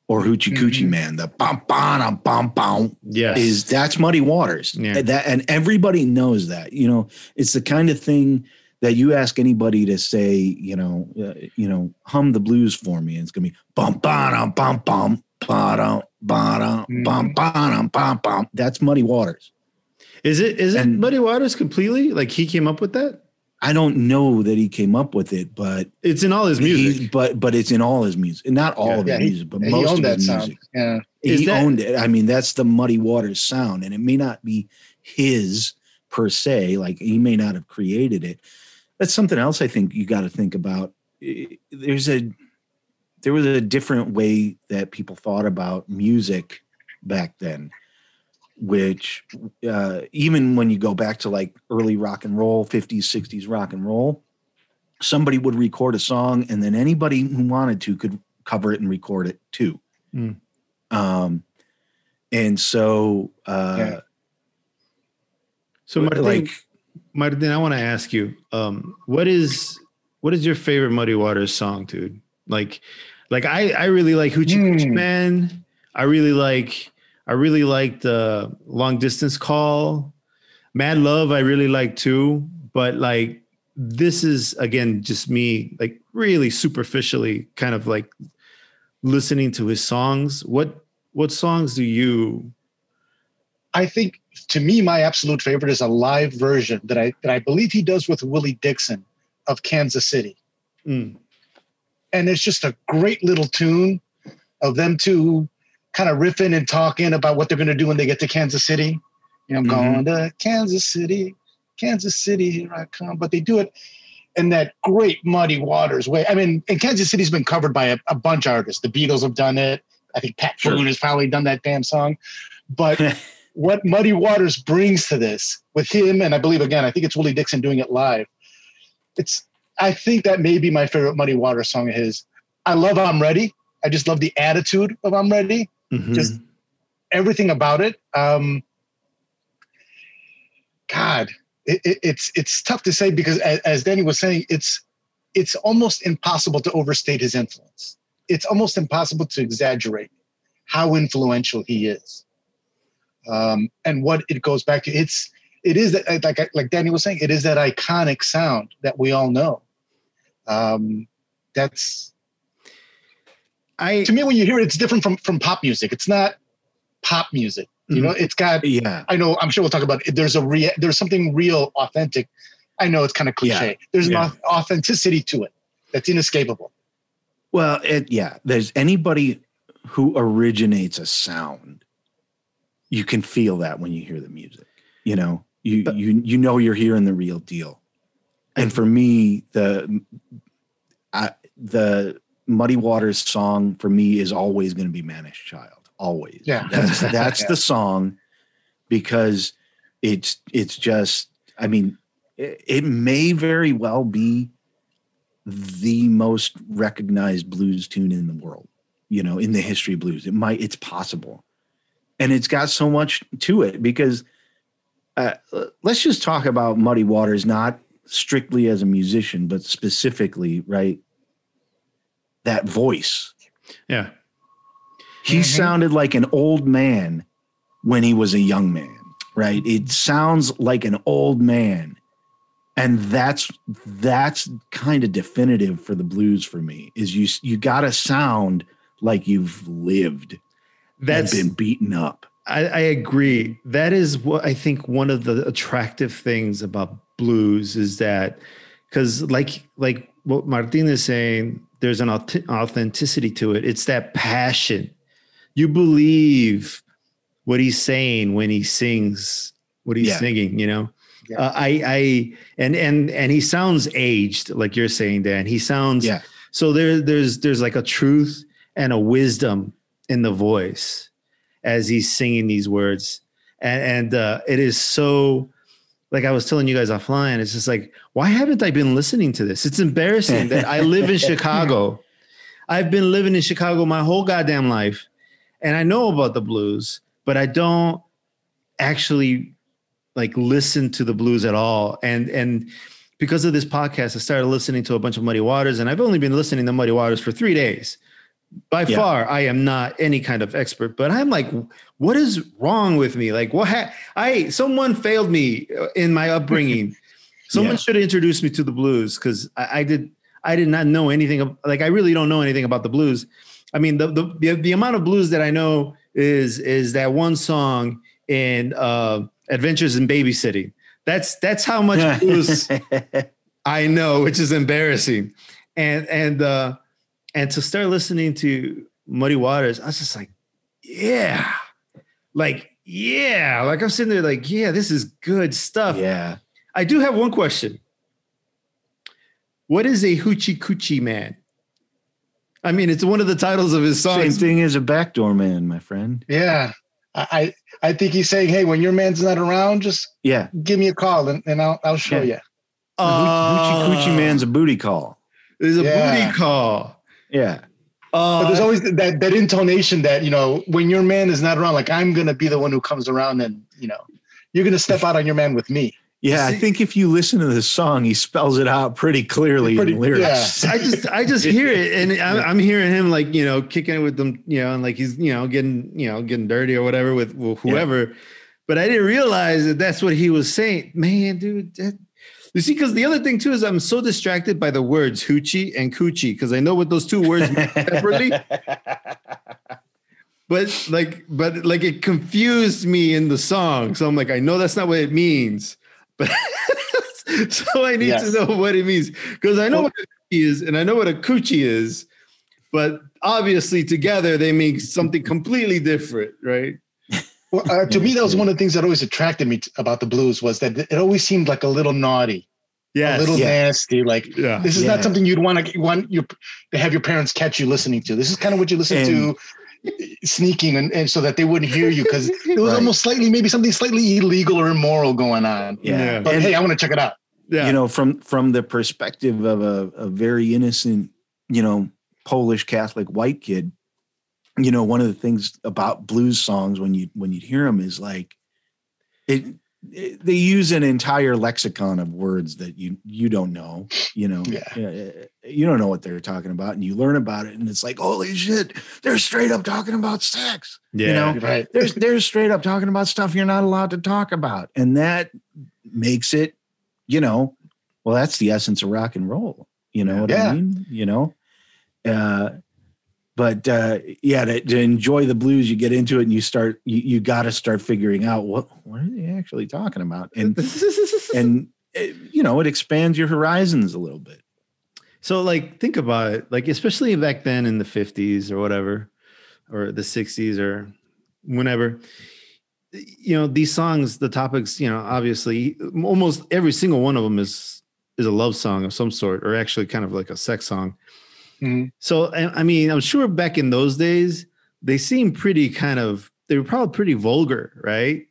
S3: or Hoochie Coochie
S2: Mhm.
S3: Man, the bum bum bum bum
S1: Yes.
S3: is that's Muddy Waters.
S1: Yeah.
S3: That and everybody knows that. You know, it's the kind of thing that you ask anybody to say, you know, uh, you know, hum the blues for me, and it's gonna be bum bum bum bum bum bum bum bum bum bum. That's Muddy Waters.
S1: is it is it
S3: and-
S1: Muddy Waters completely? Like he came up with that?
S3: I don't know that he came up with it, but
S1: It's in all his music.
S3: he, but but it's in all his music, not all
S1: Yeah.
S3: of his
S2: Yeah, he-
S3: music, but
S2: he
S3: most
S2: owned
S3: of
S2: that
S3: his
S2: sound.
S3: music.
S2: Yeah.
S1: Is
S3: he
S1: that-
S3: owned it. I mean, that's the Muddy Waters sound, and it may not be his per se. Like he may not have created it. That's something else I think you got to think about. There's a there was a different way that people thought about music back then, which uh, even when you go back to like early rock and roll, 50s, 60s rock and roll, somebody would record a song, and then anybody who wanted to could cover it and record it too.
S1: Mm.
S3: Um, and so, uh,
S2: Yeah.
S1: So Martin,
S3: like,
S1: Martin, I want to ask you, um, what is what is your favorite Muddy Waters song, dude? Like, like I I really like Hoochie Coochie
S2: Hmm.
S1: Man. I really like I really like the Long Distance Call. Mad Love, I really like too. But like, this is again just me, like really superficially, kind of like listening to his songs. What what songs do you?
S2: I think to me, my absolute favorite is a live version that I that I believe he does with Willie Dixon of Kansas City.
S1: Mm,
S2: And it's just a great little tune of them two kind of riffing and talking about what they're gonna do when they get to Kansas City. You know, I'm
S1: Mhm.
S2: going to Kansas City, Kansas City, here I come. But they do it in that great muddy waters way. I mean, and Kansas City's been covered by a, a bunch of artists. The Beatles have done it. I think Pat
S3: Sure.
S2: Boone has probably done that damn song. But what Muddy Waters brings to this with him, and I believe again, I think it's Willie Dixon doing it live. It's I think that may be my favorite Muddy Waters song of his. I love I'm Ready. I just love the attitude of I'm Ready.
S1: Mhm.
S2: Just everything about it. Um God, it, it, it's it's tough to say because as, as Danny was saying, it's it's almost impossible to overstate his influence. It's almost impossible to exaggerate how influential he is. Um, and what it goes back to, it's it is that like like Danny was saying, it is that iconic sound that we all know. Um, that's
S1: I
S2: to me when you hear it, it's different from from pop music. It's not pop music. You mm-hmm. know, it's got
S3: yeah,
S2: I know. I'm sure we'll talk about it. There's a real. There's something real, authentic. I know it's kind of cliche. There's an
S1: Yeah.
S2: au- authenticity to it that's inescapable.
S3: Well, it, yeah, there's anybody who originates a sound, you can feel that when you hear the music. You know, you
S1: But-
S3: you you know you're hearing the real deal. And for me, the I, the Muddy Waters song for me is always going to be Mannish Child. Always.
S2: Yeah.
S3: That's that's
S2: Yeah.
S3: the song because it's it's just I mean it, it may very well be the most recognized blues tune in the world you know in the history of blues it might it's possible and it's got so much to it because uh, let's just talk about muddy waters not strictly as a musician but specifically right that voice
S1: yeah.
S3: he
S2: Mhm.
S3: sounded like an old man when he was a young man right it sounds like an old man and that's that's kind of definitive for the blues for me is you you got to sound like you've lived
S1: That's
S3: and been beaten up
S1: I, I agree. That is what I think one of the attractive things about blues is that because like like what Martin is saying, there's an aut- authenticity to it. It's that passion. You believe what he's saying when he sings what he's
S3: Yeah.
S1: singing, you know.
S2: Yeah.
S1: Uh, I I and and and he sounds aged, like you're saying, Dan. He sounds
S3: yeah
S1: so there, there's there's like a truth and a wisdom in the voice as he's singing these words, and and uh, it is so. Like I was telling you guys offline, it's just like, why haven't I been listening to this? It's embarrassing that I live in Chicago. I've been living in Chicago my whole goddamn life, and I know about the blues, but I don't actually like listen to the blues at all. And and because of this podcast, I started listening to a bunch of Muddy Waters, and I've only been listening to Muddy Waters for three days. By
S3: Yeah.
S1: far, I am not any kind of expert, but I'm like, what is wrong with me? Like, what? Ha- I someone failed me uh, in my upbringing. someone
S3: Yeah.
S1: should have introduced me to the blues because I, I did. I did not know anything. Of, like, I really don't know anything about the blues. I mean, the, the the the amount of blues that I know is is that one song in uh, Adventures in Babysitting. That's that's how much blues I know, which is embarrassing. And and uh and to start listening to Muddy Waters, I was just like, yeah. Like, yeah. Like I'm sitting there like, yeah, this is good stuff.
S3: yeah.
S1: I do have one question. What is a hoochie coochie man? I mean, it's one of the titles of his songs.
S3: Same thing as a backdoor man, my friend.
S2: Yeah. I, I I think he's saying, hey, when your man's not around, just
S3: Yeah.
S2: give me a call and, and I'll I'll show
S3: Yeah.
S2: you.
S3: The hoochie coochie uh, man's a booty call.
S1: It's a
S2: Yeah.
S1: booty call.
S3: Yeah.
S1: Uh,
S2: But there's always that that intonation that you know when your man is not around, like I'm gonna be the one who comes around and you know you're gonna step out on your man with me.
S3: Yeah, I think if you listen to this song, he spells it out pretty clearly
S2: Pretty-
S3: in lyrics. Yeah.
S1: I just I just hear it and I'm, I'm hearing him like you know kicking it with them you know and like he's you know getting you know getting dirty or whatever with, with whoever, but I didn't realize that that's what he was saying. Man, dude, that, you see, because the other thing too is I'm so distracted by the words hoochie and coochie because I know what those two words mean separately, but like but like it confused me in the song. So I'm like I know that's not what it means, but so I need
S2: Yes.
S1: to know what it means because I know what a coochie is and I know what a coochie is, but obviously together they mean something completely different, right?
S2: Well, uh, to me, that was one of the things that always attracted me t- about the blues was that it always seemed like a little naughty,
S1: Yeah,
S2: a little
S3: Yeah.
S2: nasty. Like
S1: yeah,
S2: this is
S3: Yeah.
S2: not something you'd want to want your to have your parents catch you listening to. This is kind of what you listen to sneaking and, and so that they wouldn't hear you because it was
S3: Right.
S2: almost slightly maybe something slightly illegal or immoral going on.
S3: Yeah.
S1: Yeah.
S2: But
S3: And,
S2: hey, I want to check it out.
S1: yeah.
S3: you know, from from the perspective of a, a very innocent, you know, Polish Catholic white kid, you know, one of the things about blues songs when you when you hear them is like it, it- they use an entire lexicon of words that you you don't know, you know.
S2: Yeah.
S3: Uh, You don't know what they're talking about and you learn about it and it's like, "Holy shit, they're straight up talking about sex."
S1: yeah.
S3: you know,
S2: Right.
S3: they're they're straight up talking about stuff you're not allowed to talk about, and that makes it, you know, well, that's the essence of rock and roll. You know what
S2: Yeah.
S3: I mean? You know, uh, but uh, yeah, to, to enjoy the blues, you get into it and you start, you, you got to start figuring out what what are they actually talking about, and and it, you know, it expands your horizons a little bit.
S1: So like think about it, like especially back then in the 50s or whatever, or the 60s or whenever, you know, these songs, the topics, you know, obviously almost every single one of them is is a love song of some sort, or actually kind of like a sex song.
S2: Mhm.
S1: So I I mean, I'm sure back in those days, they seemed pretty kind of they were probably pretty vulgar, right?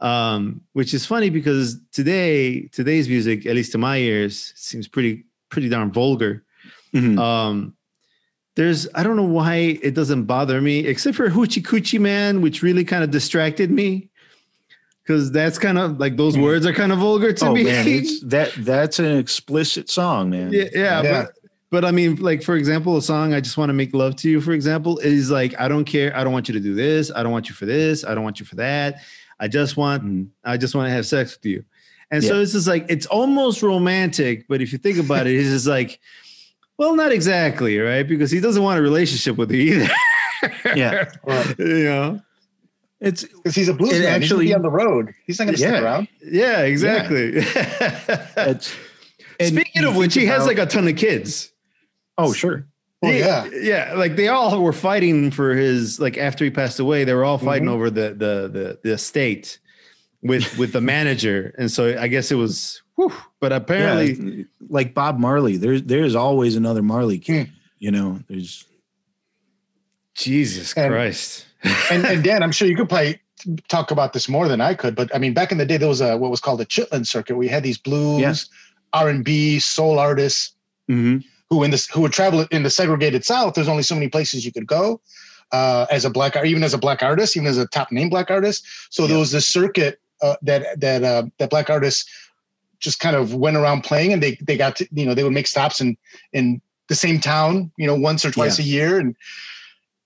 S1: Um, which is funny because today, today's music, at least to my ears, seems pretty pretty darn vulgar.
S3: Mhm.
S1: Um, there's I don't know why it doesn't bother me, except for Hoochie Coochie Man, which really kind of distracted me. Because that's kind of like those
S2: Hmm.
S1: words are kind of vulgar to
S3: oh
S1: me.
S3: man, that that's an explicit song, man.
S1: yeah, yeah,
S2: Yeah.
S1: But, but I mean, like for example, a song "I Just Want to Make Love to You," for example, is like I don't care. I don't want you to do this. I don't want you for this. I don't want you for that. I just want
S3: Mhm.
S1: I just want to have sex with you. And so
S3: Yeah.
S1: it's just like it's almost romantic, but if you think about it, it's just like, well, not exactly, right? Because he doesn't want a relationship with you either.
S3: Yeah.
S2: Right.
S1: you know.
S3: It's
S2: Because he's a blues
S3: It
S2: man. He's gonna be on the road. He's not going to
S3: Yeah.
S2: stick around.
S1: Yeah, exactly.
S3: it's and
S1: Speaking of which,
S3: think
S1: he has like a ton of kids.
S3: Oh sure
S2: Oh, yeah.
S1: yeah. Like they all were fighting for his. Like after he passed away, they were all fighting
S2: Mhm.
S1: over the the the the estate with with the manager, and so I guess it was. Whew, but apparently,
S3: yeah, like Bob Marley. There's there's always another Marley kid.
S2: Hmm.
S3: You know, there's
S1: Jesus
S2: And-
S1: Christ.
S2: and, and Dan, I'm sure you could probably talk about this more than I could, but I mean, back in the day, there was a what was called a Chitlin circuit. We had these blues,
S3: Yeah.
S2: R and B, soul artists
S3: Mhm.
S2: Who in this who would travel in the segregated South. There's only so many places you could go uh, as a black, even as a black artist, even as a top name black artist. So there was this circuit uh, that that uh, that black artists just kind of went around playing, and they they got to you know they would make stops in in the same town, you know, once or twice
S3: Yeah.
S2: a year, and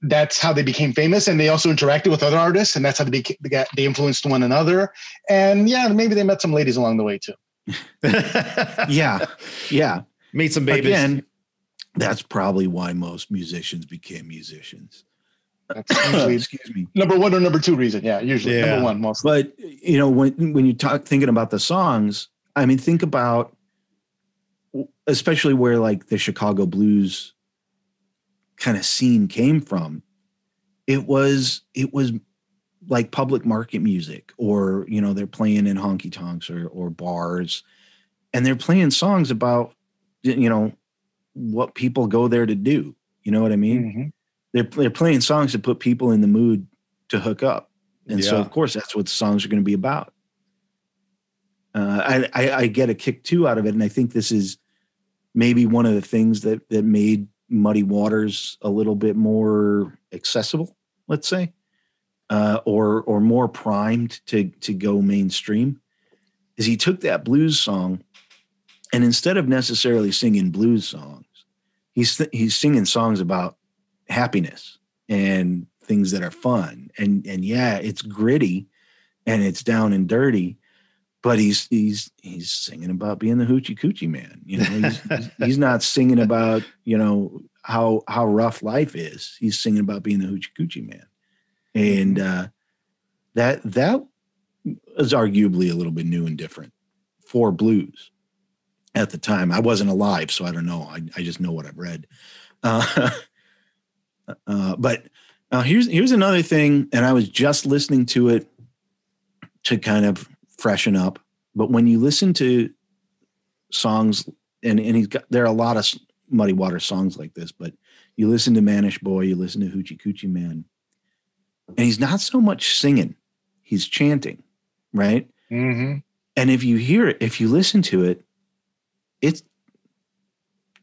S2: that's how they became famous. And they also interacted with other artists, and that's how they became, they, got, they influenced one another. And yeah, maybe they met some ladies along the way too.
S3: Yeah, yeah.
S1: Made some babies.
S3: Again, that's probably why most musicians became musicians.
S2: That's usually
S3: Excuse me.
S2: number one or number two reason. Yeah, usually
S1: Yeah.
S2: number one mostly.
S3: But you know, when when you talk thinking about the songs, I mean, think about especially where like the Chicago blues kind of scene came from. It was it was like public market music, or you know, they're playing in honky tonks or or bars, and they're playing songs about you know what people go there to do. You know what I mean?
S2: Mhm.
S3: they're they're playing songs to put people in the mood to hook up, and so of course that's what the songs are going to be about. Uh, I, I I get a kick too out of it, and I think this is maybe one of the things that that made Muddy Waters a little bit more accessible, let's say, uh, or or more primed to to go mainstream. Is he took that blues song, and instead of necessarily singing blues songs, he's he's singing songs about happiness and things that are fun. And and yeah it's gritty and it's down and dirty but he's he's he's singing about being the hoochie coochie man. You know he's, he's, he's not singing about you know how how rough life is. He's singing about being the hoochie coochie man. And uh that that is arguably a little bit new and different for blues at the time i wasn't alive so i don't know i, I just know what i've read uh, uh, but now here's here's another thing, and I was just listening to it to kind of freshen up. But when you listen to songs, and and he's got there are a lot of Muddy Water songs like this, but you listen to Mannish Boy, you listen to Hoochie Coochie Man, and he's not so much singing, he's chanting, right?
S2: Mhm.
S3: And if you hear it, if you listen to it, it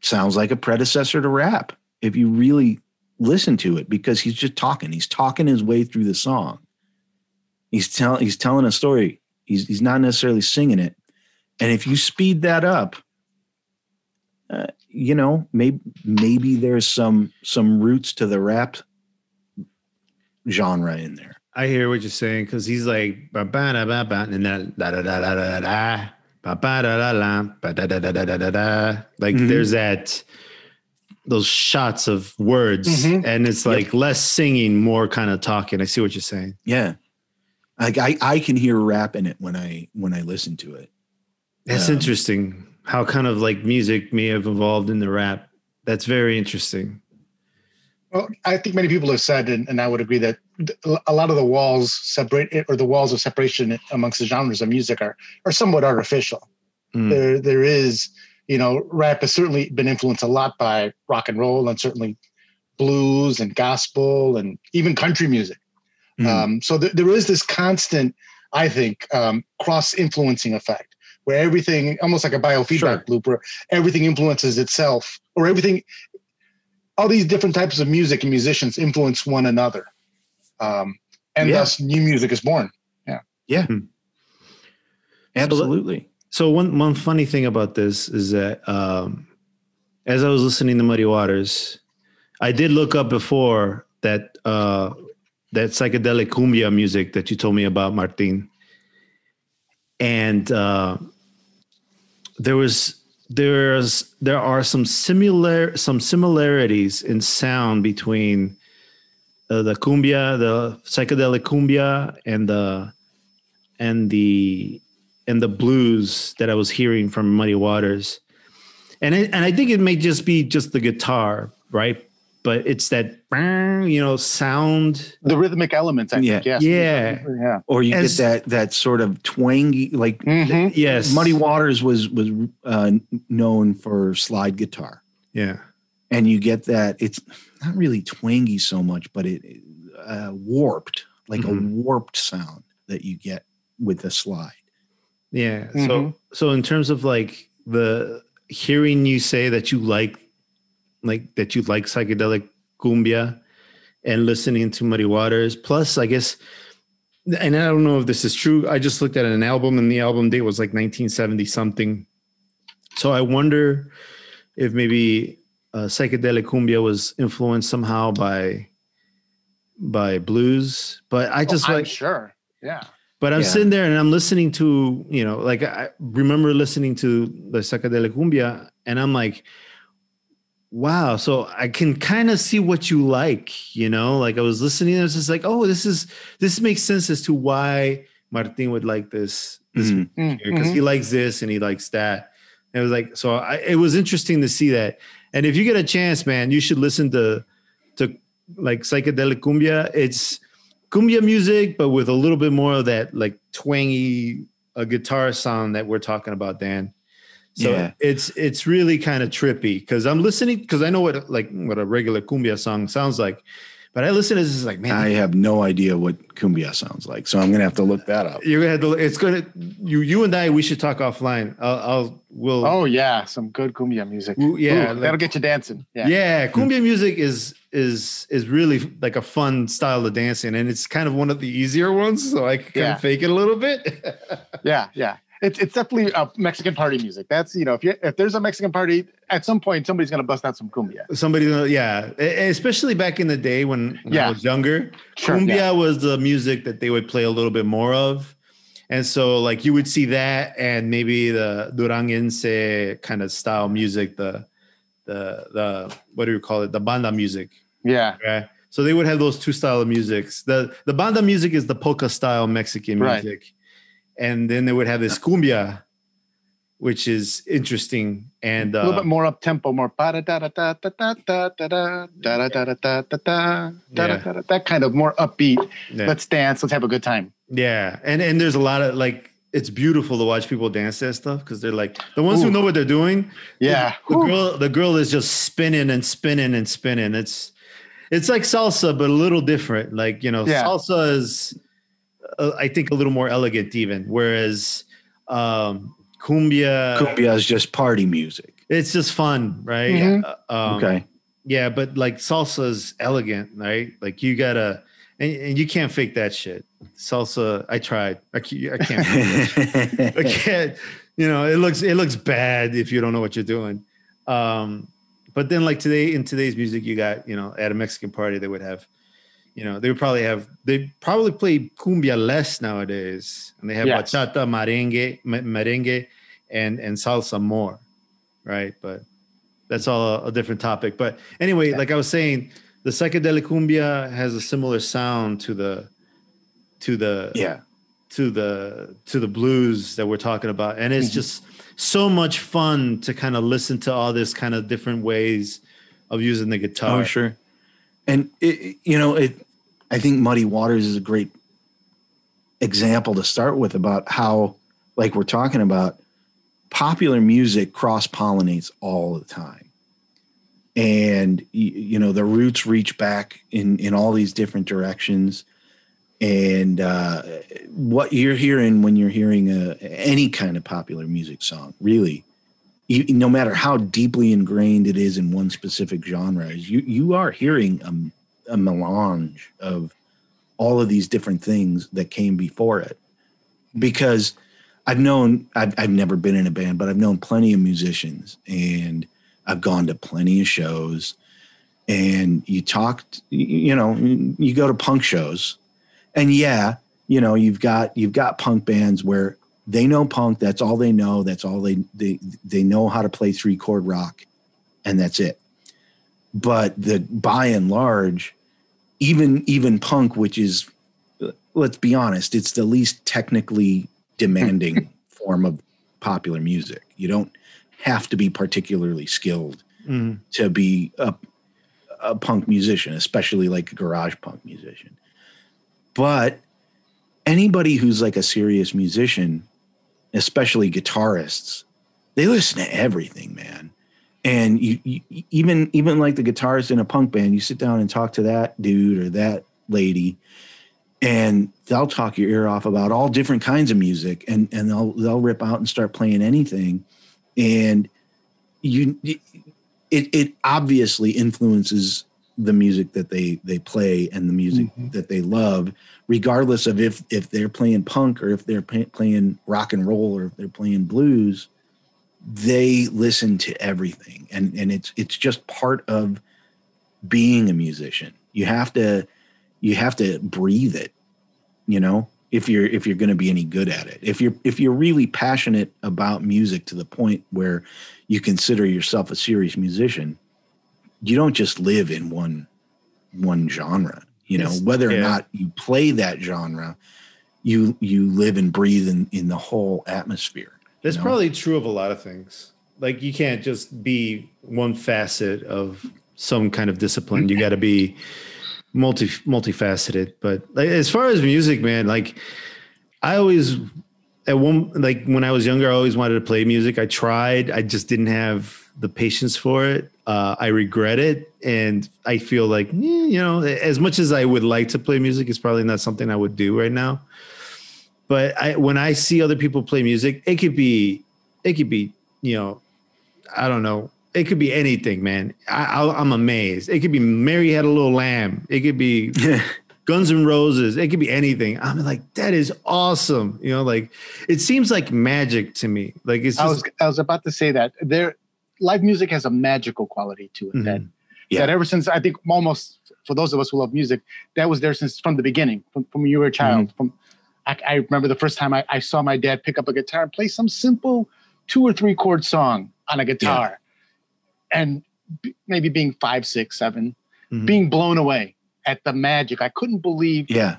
S3: sounds like a predecessor to rap. If you really listen to it, because he's just talking, he's talking his way through the song. He's telling he's telling a story. He's he's not necessarily singing it. And if you speed that up, uh, you know, maybe maybe there's some some roots to the rap genre in there.
S1: I hear what you're saying because he's like ba ba da ba ba and da da da da da da ba ba da da la ba da da da da da da. Like
S3: Mhm.
S1: there's that those shots of words,
S2: Mhm.
S1: and it's like less singing, more kind of talking. I see what you're saying.
S3: Yeah. Like I, I can hear rap in it when I when I listen to it.
S1: That's
S3: Um,
S1: interesting. How kind of like music may have evolved in the rap. That's very interesting.
S2: Well, I think many people have said, and, and I would agree that a lot of the walls separate or the walls of separation amongst the genres of music are are somewhat artificial.
S1: Mm.
S2: There, there is, you know, rap has certainly been influenced a lot by rock and roll, and certainly blues and gospel, and even country music.
S3: Mhm.
S2: Um, so th- there is this constant, I think, um, cross influencing effect where everything, almost like a biofeedback
S3: Sure.
S2: loop, where everything influences itself, or everything, all these different types of music and musicians influence one another. Um, and
S3: Yeah.
S2: thus new music is born. Yeah. Yeah.
S3: Absolutely.
S1: So one one funny thing about this is that um, as I was listening to Muddy Waters, I did look up before that uh, that psychedelic cumbia music that you told me about, Martin, and uh, there was there's there are some similar some similarities in sound between uh, the cumbia, the psychedelic cumbia, and the and the and the blues that I was hearing from Muddy Waters, and it, and I think it may just be just the guitar, right? But it's that you know sound.
S2: The rhythmic elements, I
S3: Yeah.
S2: think. Yes.
S1: Yeah.
S2: Yeah.
S3: Or you
S1: As-
S3: get that that sort of twangy, like
S2: Mhm.
S1: Yes,
S3: Muddy Waters was was uh, known for slide guitar,
S1: Yeah,
S3: and you get that. It's not really twangy so much, but it uh, warped, like
S1: Mhm.
S3: a warped sound that you get with the slide.
S1: yeah.
S2: Mhm.
S1: So so in terms of like the hearing you say that you like like that you like psychedelic cumbia and listening to Muddy Waters, plus I guess and I don't know if this is true. I just looked at an album, and the album date was like 1970 something. So I wonder if maybe uh, psychedelic cumbia was influenced somehow by by blues. But I just
S2: oh,
S1: like
S2: sure, yeah.
S1: But I'm
S3: Yeah.
S1: sitting there and I'm listening to, you know, like I remember listening to the psychedelic cumbia, and I'm like, wow. So I can kind of see what you like, you know. Like I was listening, and I was just like, oh, this is this makes sense as to why Martin would like this this because
S2: Mhm.
S1: he likes this and he likes that. And it was like so. I, it was interesting to see that. And if you get a chance, man, you should listen to to like psychedelic cumbia. It's cumbia music, but with a little bit more of that like twangy uh, guitar sound that we're talking about, Dan. So
S3: Yeah.
S1: it's it's really kind of trippy because I'm listening because I know what like what a regular cumbia song sounds like, but I listen to this like man,
S3: I have no idea what cumbia sounds like, so I'm gonna have to look that up.
S1: you're gonna have to. It's gonna you you and I we should talk offline. I'll I'll we'll
S2: Oh yeah, some good cumbia music.
S1: Ooh, yeah,
S2: Ooh,
S1: like-
S2: that'll get you dancing. Yeah.
S1: yeah. cumbia music is is is really like a fun style of dancing, and it's kind of one of the easier ones. So I can
S2: Yeah.
S1: fake it a little bit.
S2: yeah, yeah. It's it's definitely a Mexican party music. That's you know, if you if there's a Mexican party, at some point somebody's gonna bust out some cumbia.
S1: Somebody, uh, yeah, E- especially back in the day when, when I was younger,
S2: Sure,
S1: cumbia
S2: yeah.
S1: was the music that they would play a little bit more of. And so, like, you would see that, and maybe the Duranguense kind of style music, the the the what do you call it, the banda music,
S2: Yeah,
S1: right? So they would have those two style of musics. The the banda music is the polka style Mexican
S2: Right
S1: and then they would have this cumbia which is interesting and uh,
S2: a little bit more up tempo, more that kind of more upbeat.
S1: Yeah.
S2: Let's dance, let's have a good time.
S1: Yeah, and and there's a lot of like it's beautiful to watch people dance that stuff because they're like the ones
S2: Ooh.
S1: who know what they're doing.
S2: Yeah,
S1: the, the girl the girl is just spinning and spinning and spinning. It's it's like salsa but a little different. Like you know,
S2: yeah.
S1: salsa is uh, I think a little more elegant even, whereas um, cumbia
S3: Cumbia is just party music.
S1: it's just fun, right?
S2: Mhm.
S1: Uh, um,
S3: Okay.
S1: yeah, but like salsa is elegant, right? Like you gotta, and, and you can't fake that shit. Salsa, I tried. I can't. I can't. fake that shit. I can't. You know, it looks it looks bad if you don't know what you're doing. Um, but then like today in today's music, you got you know at a Mexican party they would have, you know, they would probably have they probably play cumbia less nowadays, and they have
S2: Yes.
S1: bachata, merengue, merengue, and and salsa more, right? But that's all a, a different topic. But anyway, like I was saying, the psychedelic cumbia has a similar sound to the to the
S3: yeah.
S1: to the to the blues that we're talking about and it's
S2: Mhm.
S1: just so much fun to kind of listen to all this kind of different ways of using the guitar
S3: Oh, sure. And it- you know, it. I think Muddy Waters is a great example to start with about how, like we're talking about, popular music cross pollinates all the time, and you know the roots reach back in in all these different directions. And uh, what you're hearing when you're hearing a, any kind of popular music song, really, you, no matter how deeply ingrained it is in one specific genre, you you are hearing a, a melange of all of these different things that came before it. Because I've known I've I've never been in a band, but I've known plenty of musicians, and I've gone to plenty of shows. And you talked, you know, you go to punk shows, and yeah, you know, you've got you've got punk bands where they know punk that's all they know that's all they they they know how to play three chord rock and that's it but the by and large even even punk which is let's be honest it's the least technically demanding form of popular music you don't have to be particularly skilled
S1: Mhm.
S3: to be a, a punk musician, especially like a garage punk musician. But anybody who's like a serious musician, especially guitarists, they listen to everything, man. And you, you even even like the guitarist in a punk band, you sit down and talk to that dude or that lady, and they'll talk your ear off about all different kinds of music, and and they'll they'll rip out and start playing anything, and you it it obviously influences the music that they they play and the music
S2: Mhm.
S3: that they love regardless of if if they're playing punk or if they're playing rock and roll or if they're playing blues they listen to everything. And and it's it's just part of being a musician. You have to you have to breathe it you know if you're if you're going to be any good at it. If you're if you're really passionate about music to the point where you consider yourself a serious musician you don't just live in one one genre you know
S1: It's-
S3: whether or not you play that genre you you live and breathe in in the whole atmosphere
S1: That's
S3: know?
S1: probably true of a lot of things. Like you can't just be one facet of some kind of discipline. You got to be multi multifaceted. But like, as far as music, man, like I always at one like when I was younger, I always wanted to play music. I tried. I just didn't have the patience for it. Uh, I regret it, and I feel like eh, you know, as much as I would like to play music, it's probably not something I would do right now. But I, when I see other people play music, it could be, it could be, you know, I don't know. It could be anything, man. I, I, I'm amazed. It could be Mary Had a Little Lamb. It could be Guns N' Roses. It could be anything. I'm like, that is awesome. You know, like it seems like magic to me. Like it's
S2: I was I was about to say that there, live music has a magical quality to it.
S1: Mhm.
S2: That
S3: Yeah.
S2: that ever since I think almost for those of us who love music, that was there since from the beginning, from, from when you were a child. From I, I remember the first time I, I saw my dad pick up a guitar and play some simple two or three chord song on a guitar, and b- maybe being five, six, seven,
S1: Mhm.
S2: being blown away at the magic. I couldn't believe
S3: yeah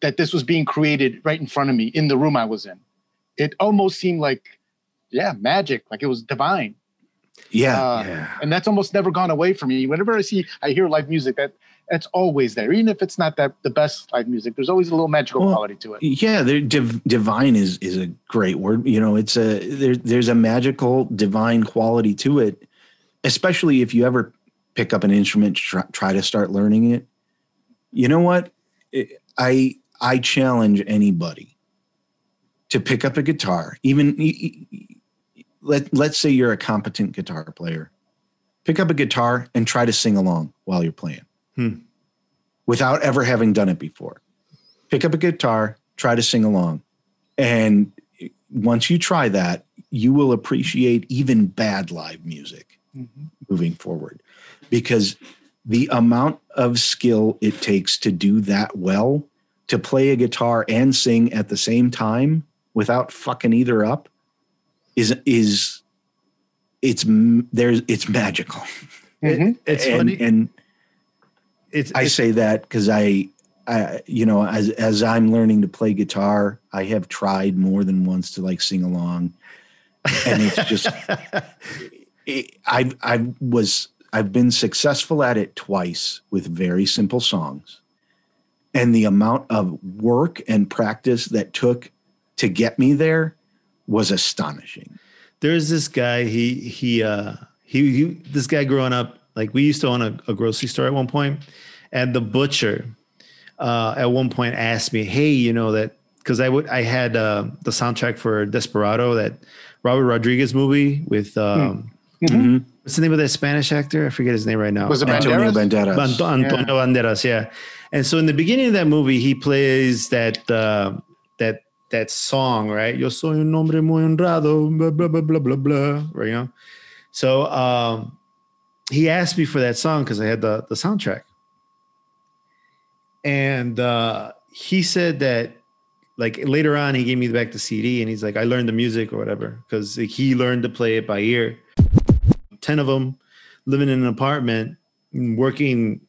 S2: that this was being created right in front of me in the room I was in. It almost seemed like, yeah, magic, like it was divine.
S3: yeah
S2: Uh,
S1: yeah.
S2: And that's almost never gone away from me. Whenever I see, I hear live music, that that's always there. Even if it's not that the best live music, there's always a little magical
S3: Well,
S2: quality to it.
S3: yeah there, div, divine is is a great word. You know it's a there, there's a magical divine quality to it especially if you ever pick up an instrument try, try to start learning it. You know what? It- i i challenge anybody to pick up a guitar. Even let let's say you're a competent guitar player. Pick up a guitar and try to sing along while you're playing
S1: Hmm.
S3: without ever having done it before pick up a guitar, try to sing along. And once you try that, you will appreciate even bad live music moving forward because the amount of skill it takes to do that well, to play a guitar and sing at the same time without fucking either up is is it's there's it's magical.
S2: Mhm.
S1: It's
S3: and,
S1: funny.
S3: and
S1: it's,
S3: I
S1: it's-
S3: say that because I, I, you know, as as I'm learning to play guitar, I have tried more than once to like sing along, and it's just, it, I, I was, I've been successful at it twice with very simple songs, and the amount of work and practice that took to get me there was astonishing.
S1: there's this guy he he uh he, he this guy growing up like we used to own a, a grocery store at one point and the butcher uh at one point asked me hey you know that because i would i had uh the soundtrack for desperado that robert rodriguez movie with um
S3: Mhm.
S1: what's the name of that spanish actor i forget his name right now
S2: Was it
S3: Antonio
S2: Banderas?
S3: Banderas.
S1: Anto- Antonio Banderas, yeah. And so in the beginning of that movie, he plays that uh, that that song, right? Yo soy un hombre muy honrado, blah blah blah blah blah blah, right? You know. So um, he asked me for that song because I had the the soundtrack, and uh, he said that like later on he gave me back the CD and he's like I learned the music or whatever because he learned to play it by ear. Ten of them living in an apartment, working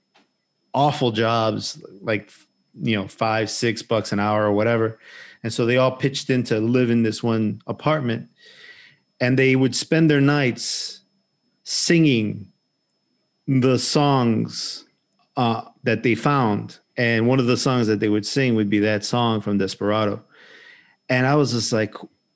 S1: awful jobs, like you know five six bucks an hour or whatever, and so they all pitched in to live in this one apartment, and they would spend their nights singing the songs uh, that they found. And one of the songs that they would sing would be that song from Desperado. And I was just like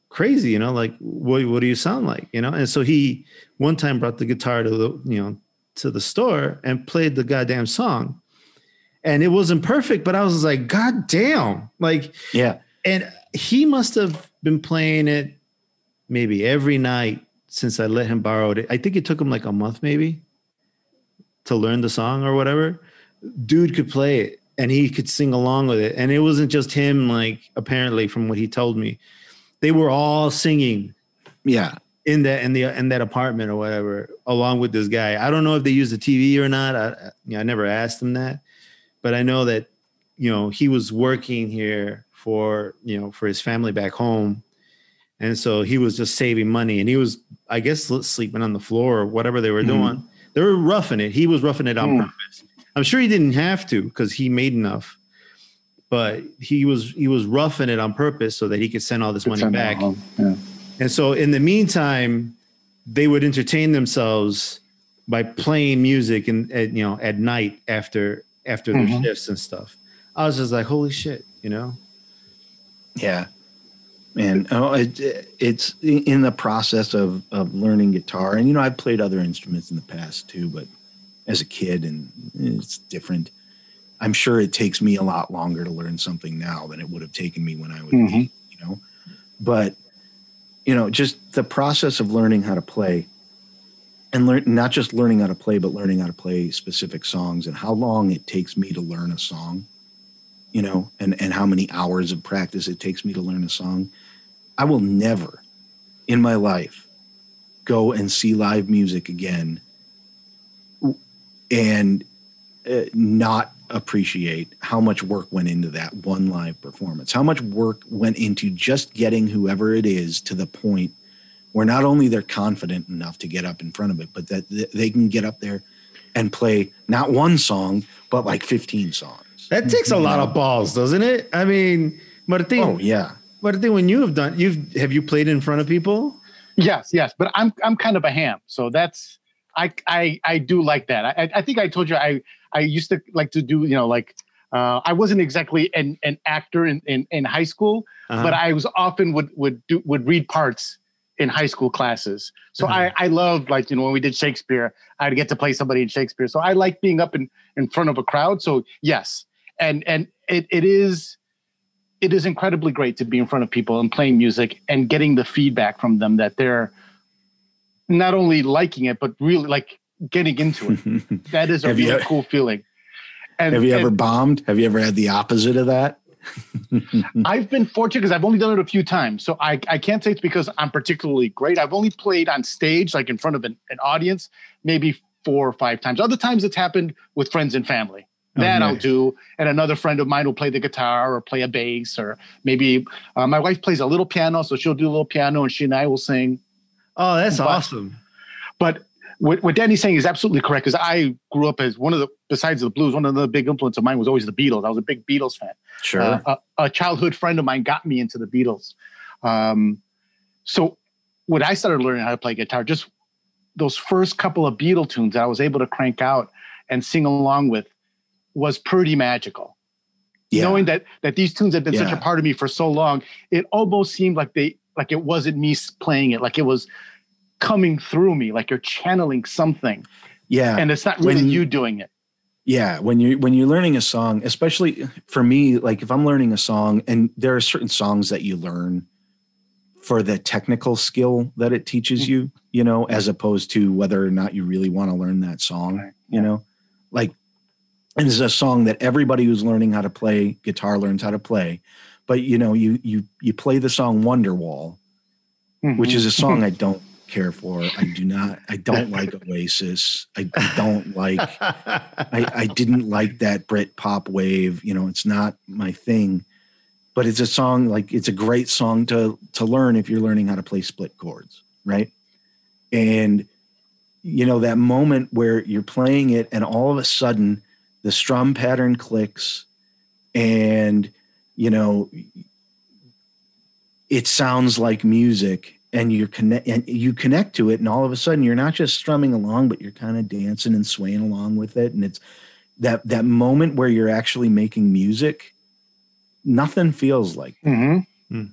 S1: crazy, you know, like what, what do you sound like? You know? And so he one time brought the guitar to the, you know, to the store and played the goddamn song. And it wasn't perfect, but I was like, God damn. Like,
S3: Yeah.
S1: and he must have been playing it maybe every night since I let him borrow it. I think it took him like a month, maybe. To learn the song or whatever, dude could play it and he could sing along with it. And it wasn't just him, like apparently from what he told me, they were all singing
S3: Yeah.
S1: in that in the in that apartment or whatever, along with this guy. I don't know if they used the TV or not. I, you know, I never asked him that, but I know that you know he was working here for you know for his family back home, and so he was just saving money, and he was I guess sleeping on the floor or whatever they were
S3: Mhm.
S1: doing. They were roughing it. He was roughing it on
S2: Mm.
S1: purpose. I'm sure he didn't have to because he made enough. But he was he was roughing it on purpose so that he could send all this money back.
S2: Yeah.
S1: And so in the meantime, they would entertain themselves by playing music and at, you know at night after after their
S2: Mhm.
S1: shifts and stuff. I was just like, holy shit, you know?
S3: Yeah. And oh, it, it's in the process of, of learning guitar. And, you know, I've played other instruments in the past too, but as a kid, and it's different. I'm sure it takes me a lot longer to learn something now than it would have taken me when I was
S2: Mhm.
S3: eight, you know? But, you know, just the process of learning how to play and learn, not just learning how to play, but learning how to play specific songs and how long it takes me to learn a song you know, and and how many hours of practice it takes me to learn a song. I will never in my life go and see live music again and uh, not appreciate how much work went into that one live performance. How much work went into just getting whoever it is to the point where not only they're confident enough to get up in front of it, but that they can get up there and play not one song, but like 15 songs.
S1: That takes a lot of balls, doesn't it? I mean, Martin,
S3: Oh, yeah.
S1: Martin, when you have done you've have you played in front of people?
S2: Yes, yes, but I'm I'm kind of a ham, so that's I I I do like that. I I think I told you I I used to like to do you know like uh, I wasn't exactly an an actor in in, in high school,
S1: Uh-huh.
S2: but I was often would would do would read parts in high school classes. So I I loved like you know when we did Shakespeare, I'd get to play somebody in Shakespeare. So I like being up in in front of a crowd. So yes, and and it it is it is incredibly great to be in front of people and playing music and getting the feedback from them that they're not only liking it but really like getting into it. That is a really
S3: ever-
S2: cool feeling. And,
S3: Have you
S2: and
S3: ever bombed? Have you ever had the opposite of that?
S2: I've been fortunate because I've only done it a few times. So I, I can't say it's because I'm particularly great. I've only played on stage, like in front of an, an audience, maybe four or five times. Other times it's happened with friends and family. That I'll do. And another friend of mine will play the guitar or play a bass, or maybe uh, my wife plays a little piano. So she'll do a little piano and she and I will sing.
S1: Oh, that's
S2: But-
S1: awesome.
S2: But what, what Danny's saying is absolutely correct because I grew up as one of the, besides the blues, one of the big influence of mine was always the Beatles. I was a big Beatles fan.
S3: Sure.
S2: Uh, a, a childhood friend of mine got me into the Beatles. Um, so when I started learning how to play guitar, just those first couple of Beatle tunes that I was able to crank out and sing along with was pretty magical.
S3: yeah.
S2: Knowing that that these tunes had been such a part of me for so long, it almost seemed like they like it wasn't me playing it, like it was coming through me, like you're channeling something,
S3: yeah.
S2: and it's not really
S3: When-
S2: you doing it.
S3: yeah. When you're when you're learning a song, especially for me, like if I'm learning a song, and there are certain songs that you learn for the technical skill that it teaches
S2: Mhm.
S3: you, you know, as opposed to whether or not you really want to learn that song,
S2: Right.
S3: you know, like and it's a song that everybody who's learning how to play guitar learns how to play. But you know, you you you play the song Wonderwall, which
S2: Mhm.
S3: is a song I don't care for. I do not. I don't like Oasis. I, I don't like. I, I didn't like that Brit pop wave. You know, it's not my thing. But it's a song like it's a great song to to learn if you're learning how to play split chords, right? And you know that moment where you're playing it, and all of a sudden the strum pattern clicks, and you know it sounds like music and you're connect and you connect to it and all of a sudden you're not just strumming along but you're kind of dancing and swaying along with it. And it's that that moment where you're actually making music nothing feels like
S2: Mhm.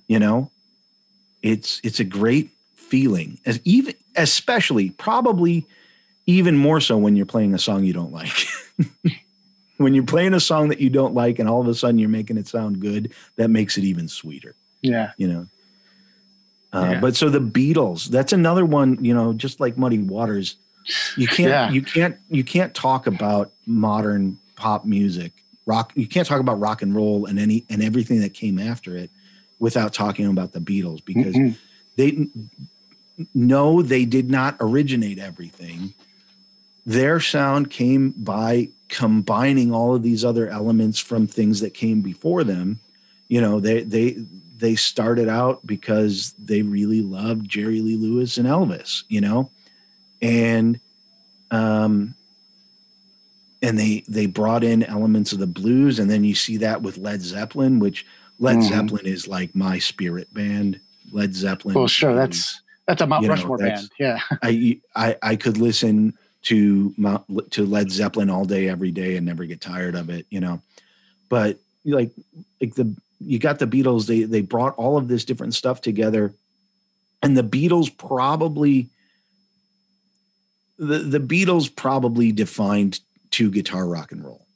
S3: you know? It's it's a great feeling as even especially probably even more so when you're playing a song you don't like when you're playing a song that you don't like and all of a sudden you're making it sound good that makes it even sweeter
S2: Yeah.
S3: you know. Uh,
S1: Yeah.
S3: But so the Beatles, that's another one, you know, just like Muddy Waters, You can't
S2: Yeah.
S3: you can't you can't talk about modern pop music, rock you can't talk about rock and roll and any and everything that came after it without talking about the Beatles because
S2: Mhm.
S3: they no they did not originate everything. Their sound came by combining all of these other elements from things that came before them. You know, they they they started out because they really loved Jerry Lee Lewis and Elvis, you know, and um, and they they brought in elements of the blues, and then you see that with Led Zeppelin, which Led
S2: Mhm.
S3: Zeppelin is like my spirit band. Led Zeppelin.
S2: Well, sure. That's that's a Mount
S3: You know,
S2: Rushmore band. Yeah.
S3: I I I could listen to to Led Zeppelin all day every day and never get tired of it, you know. But like like the you got the Beatles they they brought all of this different stuff together and the Beatles probably the the Beatles probably defined two guitar rock and roll.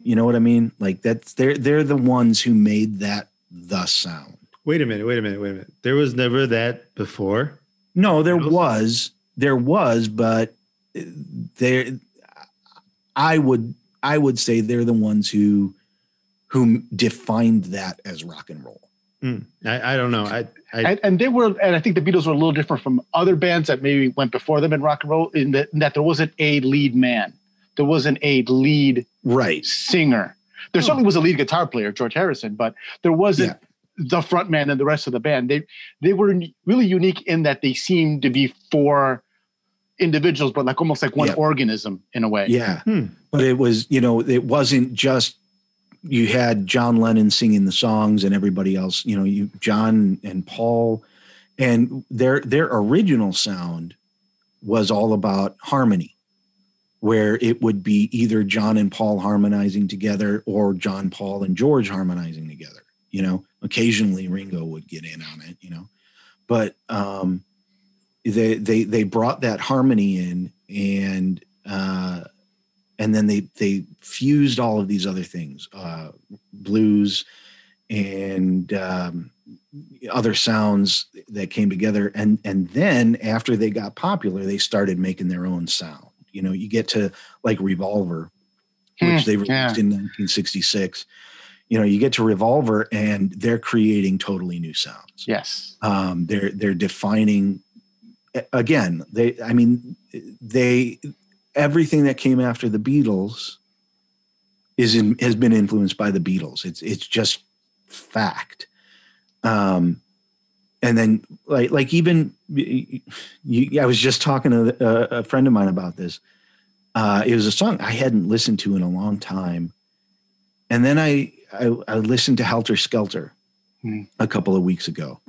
S3: You know what I mean? Like that's they're they're the ones who made that the sound.
S1: Wait a minute, wait a minute, wait a minute. There was never that before.
S3: No, there was, there was, but uh, there, I would, I would say they're the ones who, who defined that as rock and roll.
S1: Hmm. I, I don't know. I, I
S2: and, and they were, and I think the Beatles were a little different from other bands that maybe went before them in rock and roll in that, in that there wasn't a lead man, there wasn't a lead
S3: Right.
S2: singer. There
S3: Hmm.
S2: certainly was a lead guitar player, George Harrison, but there wasn't the front man and the rest of the band. They they were really unique in that they seemed to be four individuals, but like almost like one
S3: Yeah.
S2: organism in a way.
S3: Yeah.
S1: Hmm.
S3: But it was, you know, it wasn't just you had John Lennon singing the songs and everybody else, you know, you John and Paul and their their original sound was all about harmony where it would be either John and Paul harmonizing together or John Paul and George harmonizing together, you know. Occasionally Ringo would get in on it, you know. But um they they they brought that harmony in and uh and then they they fused all of these other things uh blues and um other sounds that came together and and then after they got popular they started making their own sound you know you get to like revolver which
S2: Hmm,
S3: they released
S2: yeah.
S3: in 1966 you know you get to revolver and they're creating totally new sounds
S2: Yes.
S3: um, they're they're defining again they i mean they everything that came after the beatles is in, has been influenced by the beatles. It's it's just fact. Um and then like like even you, i was just talking to a, a friend of mine about this. Uh it was a song i hadn't listened to in a long time. And then i i, I listened to helter skelter
S2: Hmm.
S3: a couple of weeks ago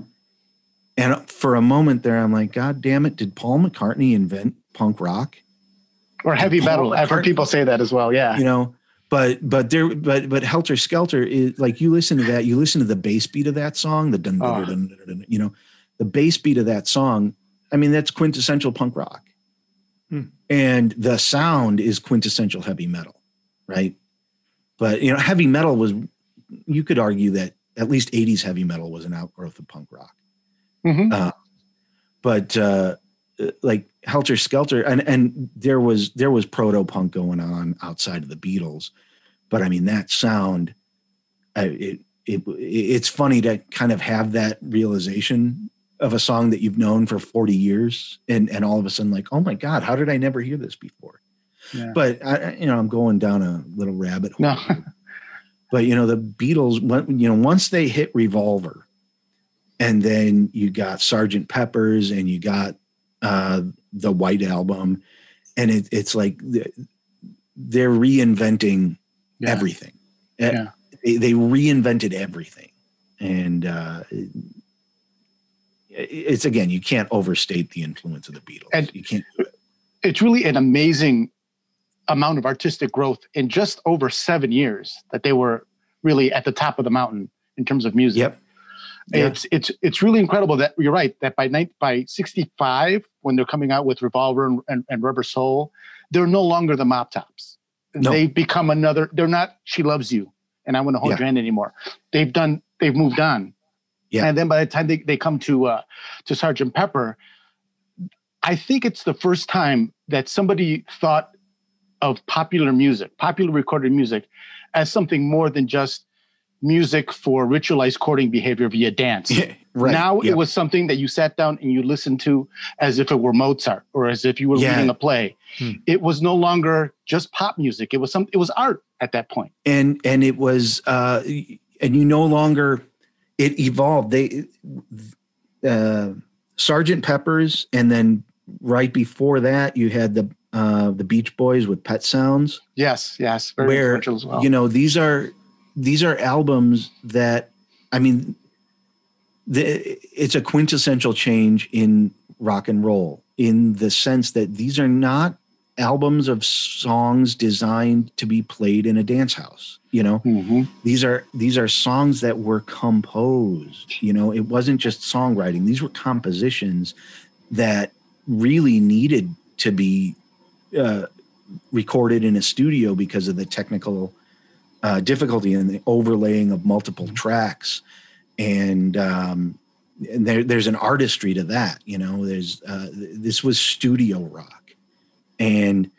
S3: and for a moment there, I'm like, God damn it, did Paul McCartney invent punk rock?
S2: Or heavy
S3: Paul
S2: metal. I've heard people say that as well. Yeah.
S3: You know, but but there but but Helter Skelter is like you listen to that, you listen to the bass beat of that song, the dun, dun, dun, dun, dun, dun, you know, the bass beat of that song. I mean, that's quintessential punk rock.
S1: Hmm.
S3: And the sound is quintessential heavy metal, right? But you know, heavy metal was you could argue that at least 80s heavy metal was an outgrowth of punk rock.
S2: Mhm.
S3: but uh like helter skelter and and there was there was proto punk going on outside of the beatles but i mean that sound I, it, it it's funny to kind of have that realization of a song that you've known for 40 years and and all of a sudden like oh my god how did i never hear this before
S2: Yeah.
S3: but I, you know i'm going down a little rabbit hole
S2: No.
S3: but you know the beatles when you know once they hit revolver and then you got sergeant peppers and you got uh the white album and it, it's like they're reinventing
S2: Yeah.
S3: everything
S2: Yeah.
S3: they, they reinvented everything and uh it's again you can't overstate the influence of the beatles
S2: And-
S3: you can't
S2: It's really an amazing amount of artistic growth in just over seven years that they were really at the top of the mountain in terms of music.
S3: yep Yeah.
S2: It's it's it's really incredible that you're right that by night by 65 when they're coming out with Revolver and, and, and Rubber Soul, they're no longer the Mop Tops.
S3: No.
S2: They've become another. They're not. She loves you, and I want to hold
S3: Yeah.
S2: your hand anymore. They've done. They've moved on.
S3: Yeah.
S2: And then by the time they, they come to uh, to Sergeant Pepper, I think it's the first time that somebody thought of popular music, popular recorded music, as something more than just music for ritualized courting behavior via dance.
S3: right.
S2: Now
S3: Yep.
S2: it was something that you sat down and you listened to as if it were Mozart or as if you were
S3: Yeah.
S2: reading a play.
S1: Hmm.
S2: It was no longer just pop music. It was some it was art at that point.
S3: and and it was uh and you no longer it evolved they uh sergeant peppers and then right before that you had the uh the beach boys with pet sounds
S2: Yes, yes. Very
S3: where
S2: as well.
S3: you know these are these are albums that i mean the, it's a quintessential change in rock and roll in the sense that these are not albums of songs designed to be played in a dance house you know?
S2: Mhm.
S3: these are these are songs that were composed you know? It wasn't just songwriting. These were compositions that really needed to be uh, recorded in a studio because of the technical uh, difficulty in the overlaying of multiple tracks. And um, and there, there's an artistry to that you know there's uh, this was studio rock. And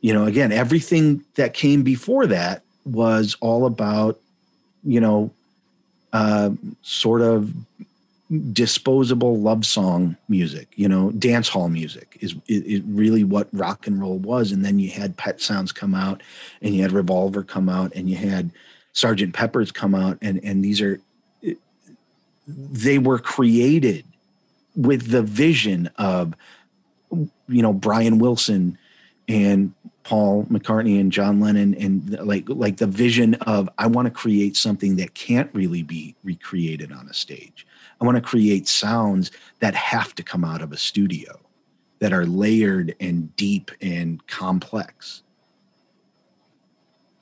S3: you know again everything that came before that was all about you know uh, sort of disposable love song music you know dance hall music is, is really what rock and roll was and then you had pet sounds come out and you had revolver come out and you had sergeant peppers come out and and these are they were created with the vision of you know Brian Wilson and Paul McCartney and John Lennon and like like the vision of I want to create something that can't really be recreated on a stage. I want to create sounds that have to come out of a studio that are layered and deep and complex.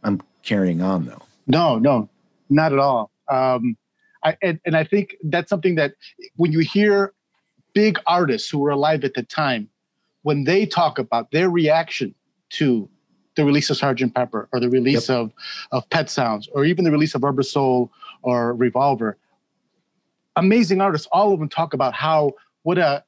S3: I'm carrying on though.
S2: No, no, not at all. Um, I, and, and I think that's something that when you hear big artists who were alive at the time, when they talk about their reaction to the release of Sgt. Pepper or the release of, of Pet Sounds or even the release of Rubber Soul or Revolver, amazing artists, all of them talk about how what a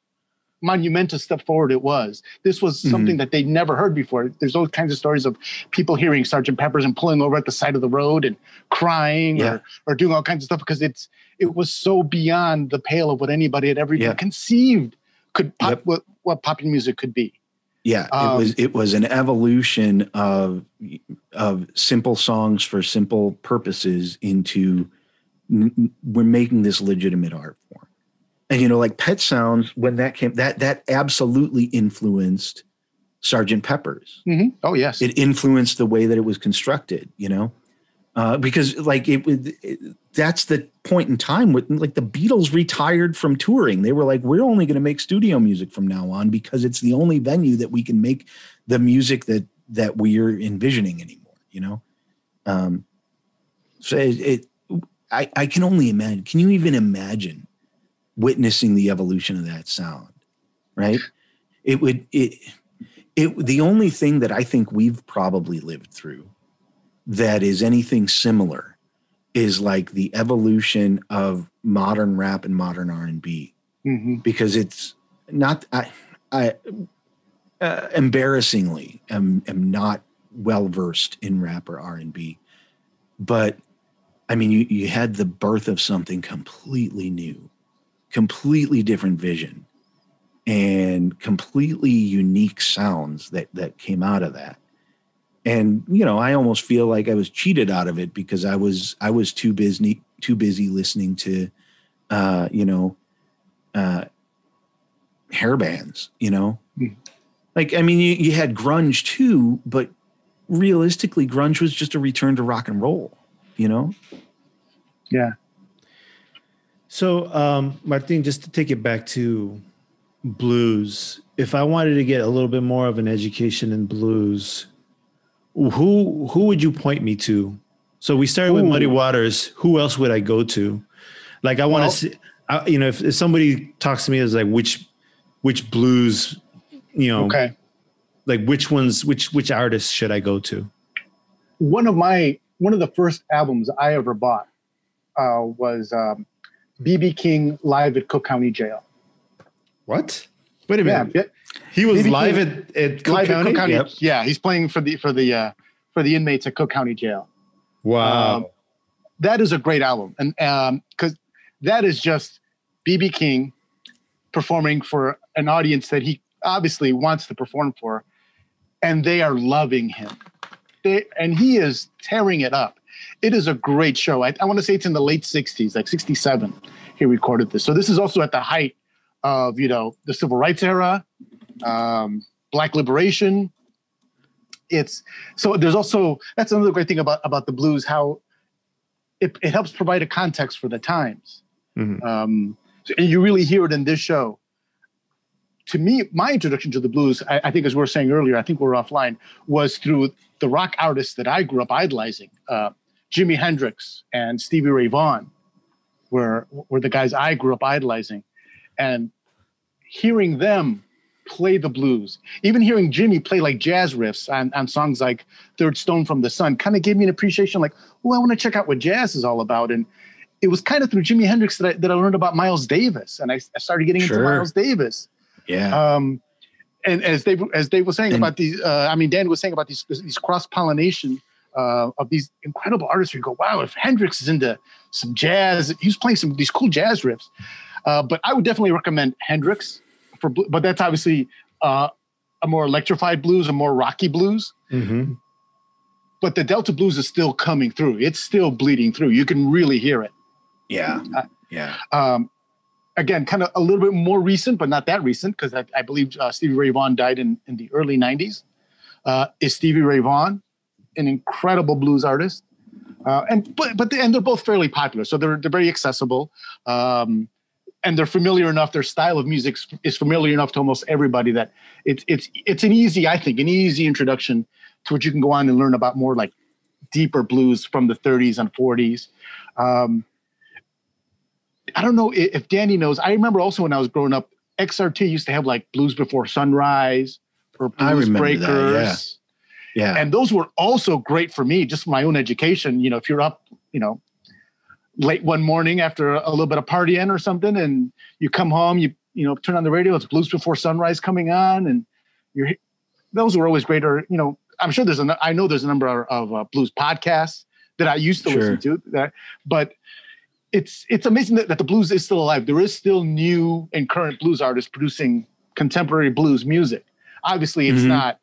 S2: monumental step forward it was. This was something that they'd never heard before. There's all kinds of stories of people hearing Sergeant Pepper's and pulling over at the side of the road and crying
S3: Yeah.
S2: or or doing all kinds of stuff because it's it was so beyond the pale of what anybody had ever even
S3: Yeah.
S2: conceived could pop,
S3: Yep.
S2: what, what popular music could be.
S3: Yeah,
S2: Um,
S3: it was it was an evolution of of simple songs for simple purposes into we're making this legitimate art form. And you know, like Pet Sounds, when that came, that that absolutely influenced Sergeant Pepper's.
S2: Oh yes,
S3: It influenced the way that it was constructed. You know, uh, because like it, it that's the point in time with like the Beatles retired from touring. They were like, we're only going to make studio music from now on because it's the only venue that we can make the music that that we're envisioning anymore. You know, um, so it, it I I can only imagine. Can you even imagine witnessing the evolution of that sound? Right? It would it it the only thing that I think we've probably lived through that is anything similar is like the evolution of modern rap and modern R&B
S2: Mhm.
S3: because it's not I I uh, embarrassingly am am not well versed in rap or R&B but I mean you you had the birth of something completely new completely different vision and completely unique sounds that that came out of that. And you know i almost feel like i was cheated out of it because i was i was too busy too busy listening to uh you know uh hair bands you know?
S2: Hmm.
S3: like i mean you, you had grunge too but realistically grunge was just a return to rock and roll you know
S2: yeah.
S1: So, um, Martin, just to take it back to blues, if I wanted to get a little bit more of an education in blues, who who would you point me to? So we started with Muddy Waters. Who else would I go to? Like I want
S2: Well-
S1: to see, I, you know, if, if somebody talks to me as like which which blues, you know,
S2: Okay.
S1: like which ones, which which artists should I go to?
S2: one of my one of the first albums I ever bought uh, was um, BB King live at Cook County Jail.
S1: What? Wait a minute.
S2: yeah.
S1: He was
S2: BB
S1: live
S2: King-
S1: at, at Cook
S2: Live at
S1: County.
S2: Cook County.
S3: Yep.
S2: Yeah, he's playing for the for the uh, for the inmates at Cook County Jail.
S1: Wow.
S2: Um, that is a great album, and because that is just BB King performing for an audience that he obviously wants to perform for, and they are loving him. They and he is tearing it up. It is a great show. I, I want to say it's in the late '60s, like '67. He recorded this, so this is also at the height of you know the civil rights era, um, Black liberation. It's so there's also that's another great thing about about the blues how it, it helps provide a context for the times
S1: Mhm.
S2: um, so- and you really hear it in this show to me my introduction to the blues I, I think as we were saying earlier i think we are offline was through the rock artists that i grew up idolizing. Uh, jimi hendrix and stevie ray vaughan were were the guys i grew up idolizing. And hearing them play the blues even hearing jimi play like jazz riffs on, on songs like third stone from the sun kind of gave me an appreciation like oh i want to check out what jazz is all about. And it was kind of through jimi hendrix that i, that I learned about miles davis and i, I started getting
S3: Sure.
S2: into miles davis
S3: Yeah.
S2: um, and as Dave, as Dave was saying
S3: And-
S2: about these, uh, I mean, Dan was saying about these these cross pollination uh, of these incredible artists. You go, wow, if Hendrix is into some jazz, he's playing some of these cool jazz riffs. Uh, but I would definitely recommend Hendrix for, but that's obviously uh, a more electrified blues, a more rocky blues.
S1: Mhm.
S2: But the Delta blues is still coming through. It's still bleeding through. You can really hear it.
S3: yeah.
S2: uh,
S3: Yeah.
S2: Um, again, kind of a little bit more recent, but not that recent, because I, I believe uh, Stevie Ray Vaughan died in, in the early 90s. Uh, is Stevie Ray Vaughan an incredible blues artist? Uh, and but but they, and they're both fairly popular, so they're they're very accessible, um, and they're familiar enough. Their style of music is familiar enough to almost everybody that it's it's it's an easy, I think, an easy introduction to what you can go on and learn about more like deeper blues from the 30s and 40s. Um, I don't know if Danny knows. I remember also when I was growing up, XRT used to have like Blues Before Sunrise or Blues
S3: remember that,
S2: Breakers.
S3: Yeah.
S2: And those were also great for me, just for my own education. You know, if you're up, you know, late one morning after a little bit of partying or something, and you come home, you you know, turn on the radio, it's Blues Before Sunrise coming on, and you're those were always great. Or you know, I'm sure there's a I know there's a number of, of uh, blues podcasts that I used to
S3: Sure.
S2: listen to. That, but it's it's amazing that, that the blues is still alive. There is still new and current blues artists producing contemporary blues music. Obviously, it's
S3: Mhm.
S2: not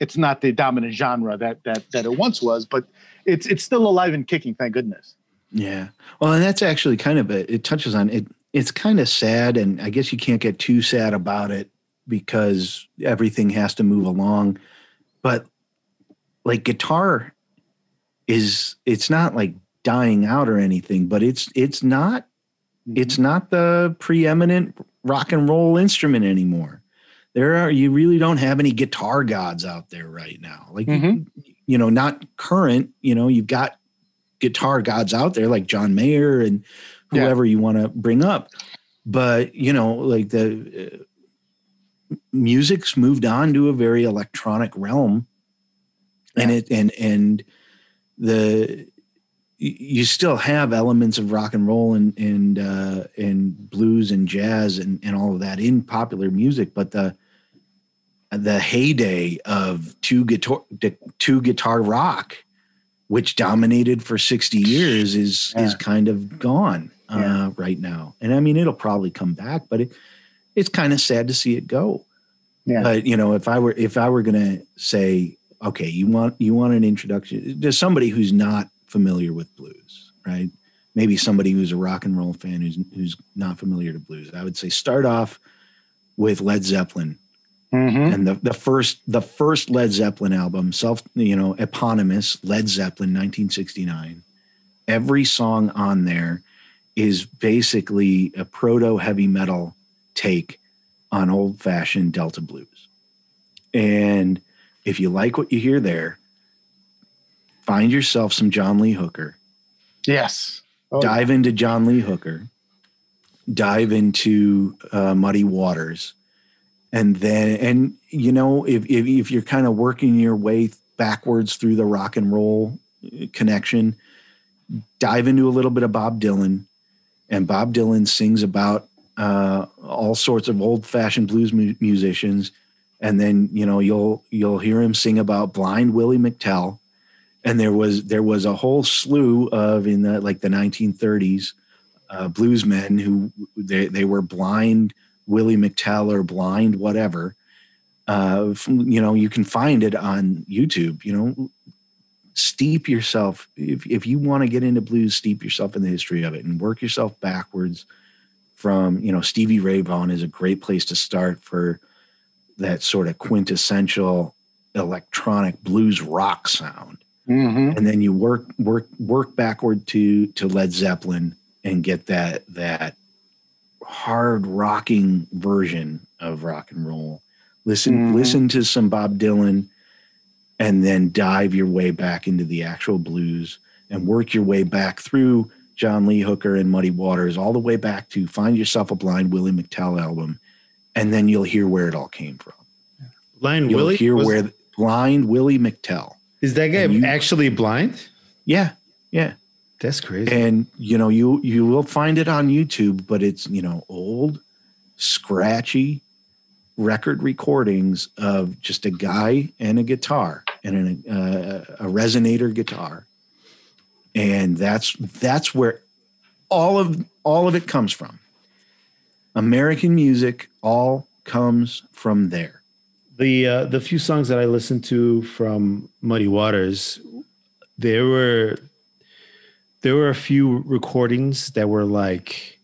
S2: it's not the dominant genre that that that it once was, but it's it's still alive and kicking. Thank goodness.
S3: Yeah. Well, and that's actually kind of a, it touches on it. It's kind of sad. And I guess you can't get too sad about it because everything has to move along. But like guitar is, it's not like dying out or anything, but it's, it's not, it's not the preeminent rock and roll instrument anymore. There are, you really don't have any guitar gods out there right now. Like,
S2: Mhm.
S3: you know, not current, you know, you've got guitar gods out there like John Mayer and
S2: Yeah.
S3: whoever you want to bring up. But, you know, like the uh, music's moved on to a very electronic realm. And it, and, and the, you still have elements of rock and roll and, and, uh, and blues and jazz and, and all of that in popular music, but the, the heyday of two guitar, two guitar rock, which dominated for 60 years is is kind of gone uh,
S2: Yeah.
S3: right now. And I mean, it'll probably come back, but it, it's kind of sad to see it go.
S2: Yeah.
S3: But you know, if I were if I were gonna say, okay, you want you want an introduction to somebody who's not familiar with blues, right? Maybe somebody who's a rock and roll fan who's who's not familiar to blues. I would say start off with Led Zeppelin
S2: Mm-hmm.
S3: and the, the first the first Led Zeppelin album, self you know eponymous Led Zeppelin, 1969. Every song on there is basically a proto heavy metal take on old fashioned Delta blues. And if you like what you hear there, find yourself some John Lee Hooker.
S2: Yes. Oh,
S3: dive into John Lee Hooker, dive into uh, Muddy Waters, and then and you know if if, if you're kind of working your way backwards through the rock and roll uh, connection, dive into a little bit of Bob Dylan, and Bob Dylan sings about uh, all sorts of old fashioned blues mu- musicians, and then you know you'll you'll hear him sing about blind Willie McTell, and there was there was a whole slew of in the like the 1930s uh, bluesmen who they they were blind Willie McTell or blind whatever. Uh, you know, you can find it on YouTube. You know, steep yourself if if you want to get into blues, steep yourself in the history of it and work yourself backwards. From you know, Stevie Ray Vaughan is a great place to start for that sort of quintessential electronic blues rock sound
S2: hmm
S3: and then you work work work backward to to Led Zeppelin and get that that hard rocking version of rock and roll. Listen
S2: Mhm.
S3: listen to some Bob Dylan and then dive your way back into the actual blues and work your way back through John Lee Hooker and Muddy Waters all the way back to Find Yourself a Blind Willie McTell album and then you'll hear where it all came from.
S1: Blind
S3: You'll
S1: Willie?
S3: hear
S1: Was-
S3: where Blind Willie McTell.
S1: Is that guy
S3: you-
S1: actually blind?
S3: Yeah. Yeah.
S1: That's crazy.
S3: and you know you you will find it on youtube but it's you know old scratchy record recordings of just a guy and a guitar and an, uh, a resonator guitar and that's that's where all of all of it comes from american music all comes from there
S1: the uh, the few songs that I listened to from Muddy Waters, there were there were a few recordings that were like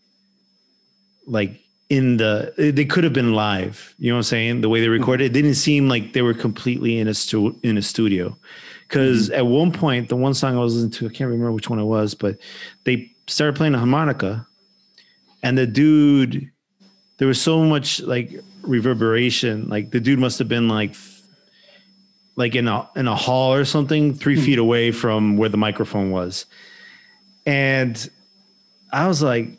S1: like in the they could have been live. You know what I'm saying? The way they recorded it didn't seem like they were completely in a stu- in a studio. Because at one point, the one song I was listening to, I can't remember which one it was, but they started playing a harmonica, and the dude, there was so much like reverberation. Like the dude must have been like, like in a in a hall or something, three hmm. feet away from where the microphone was, and I was like,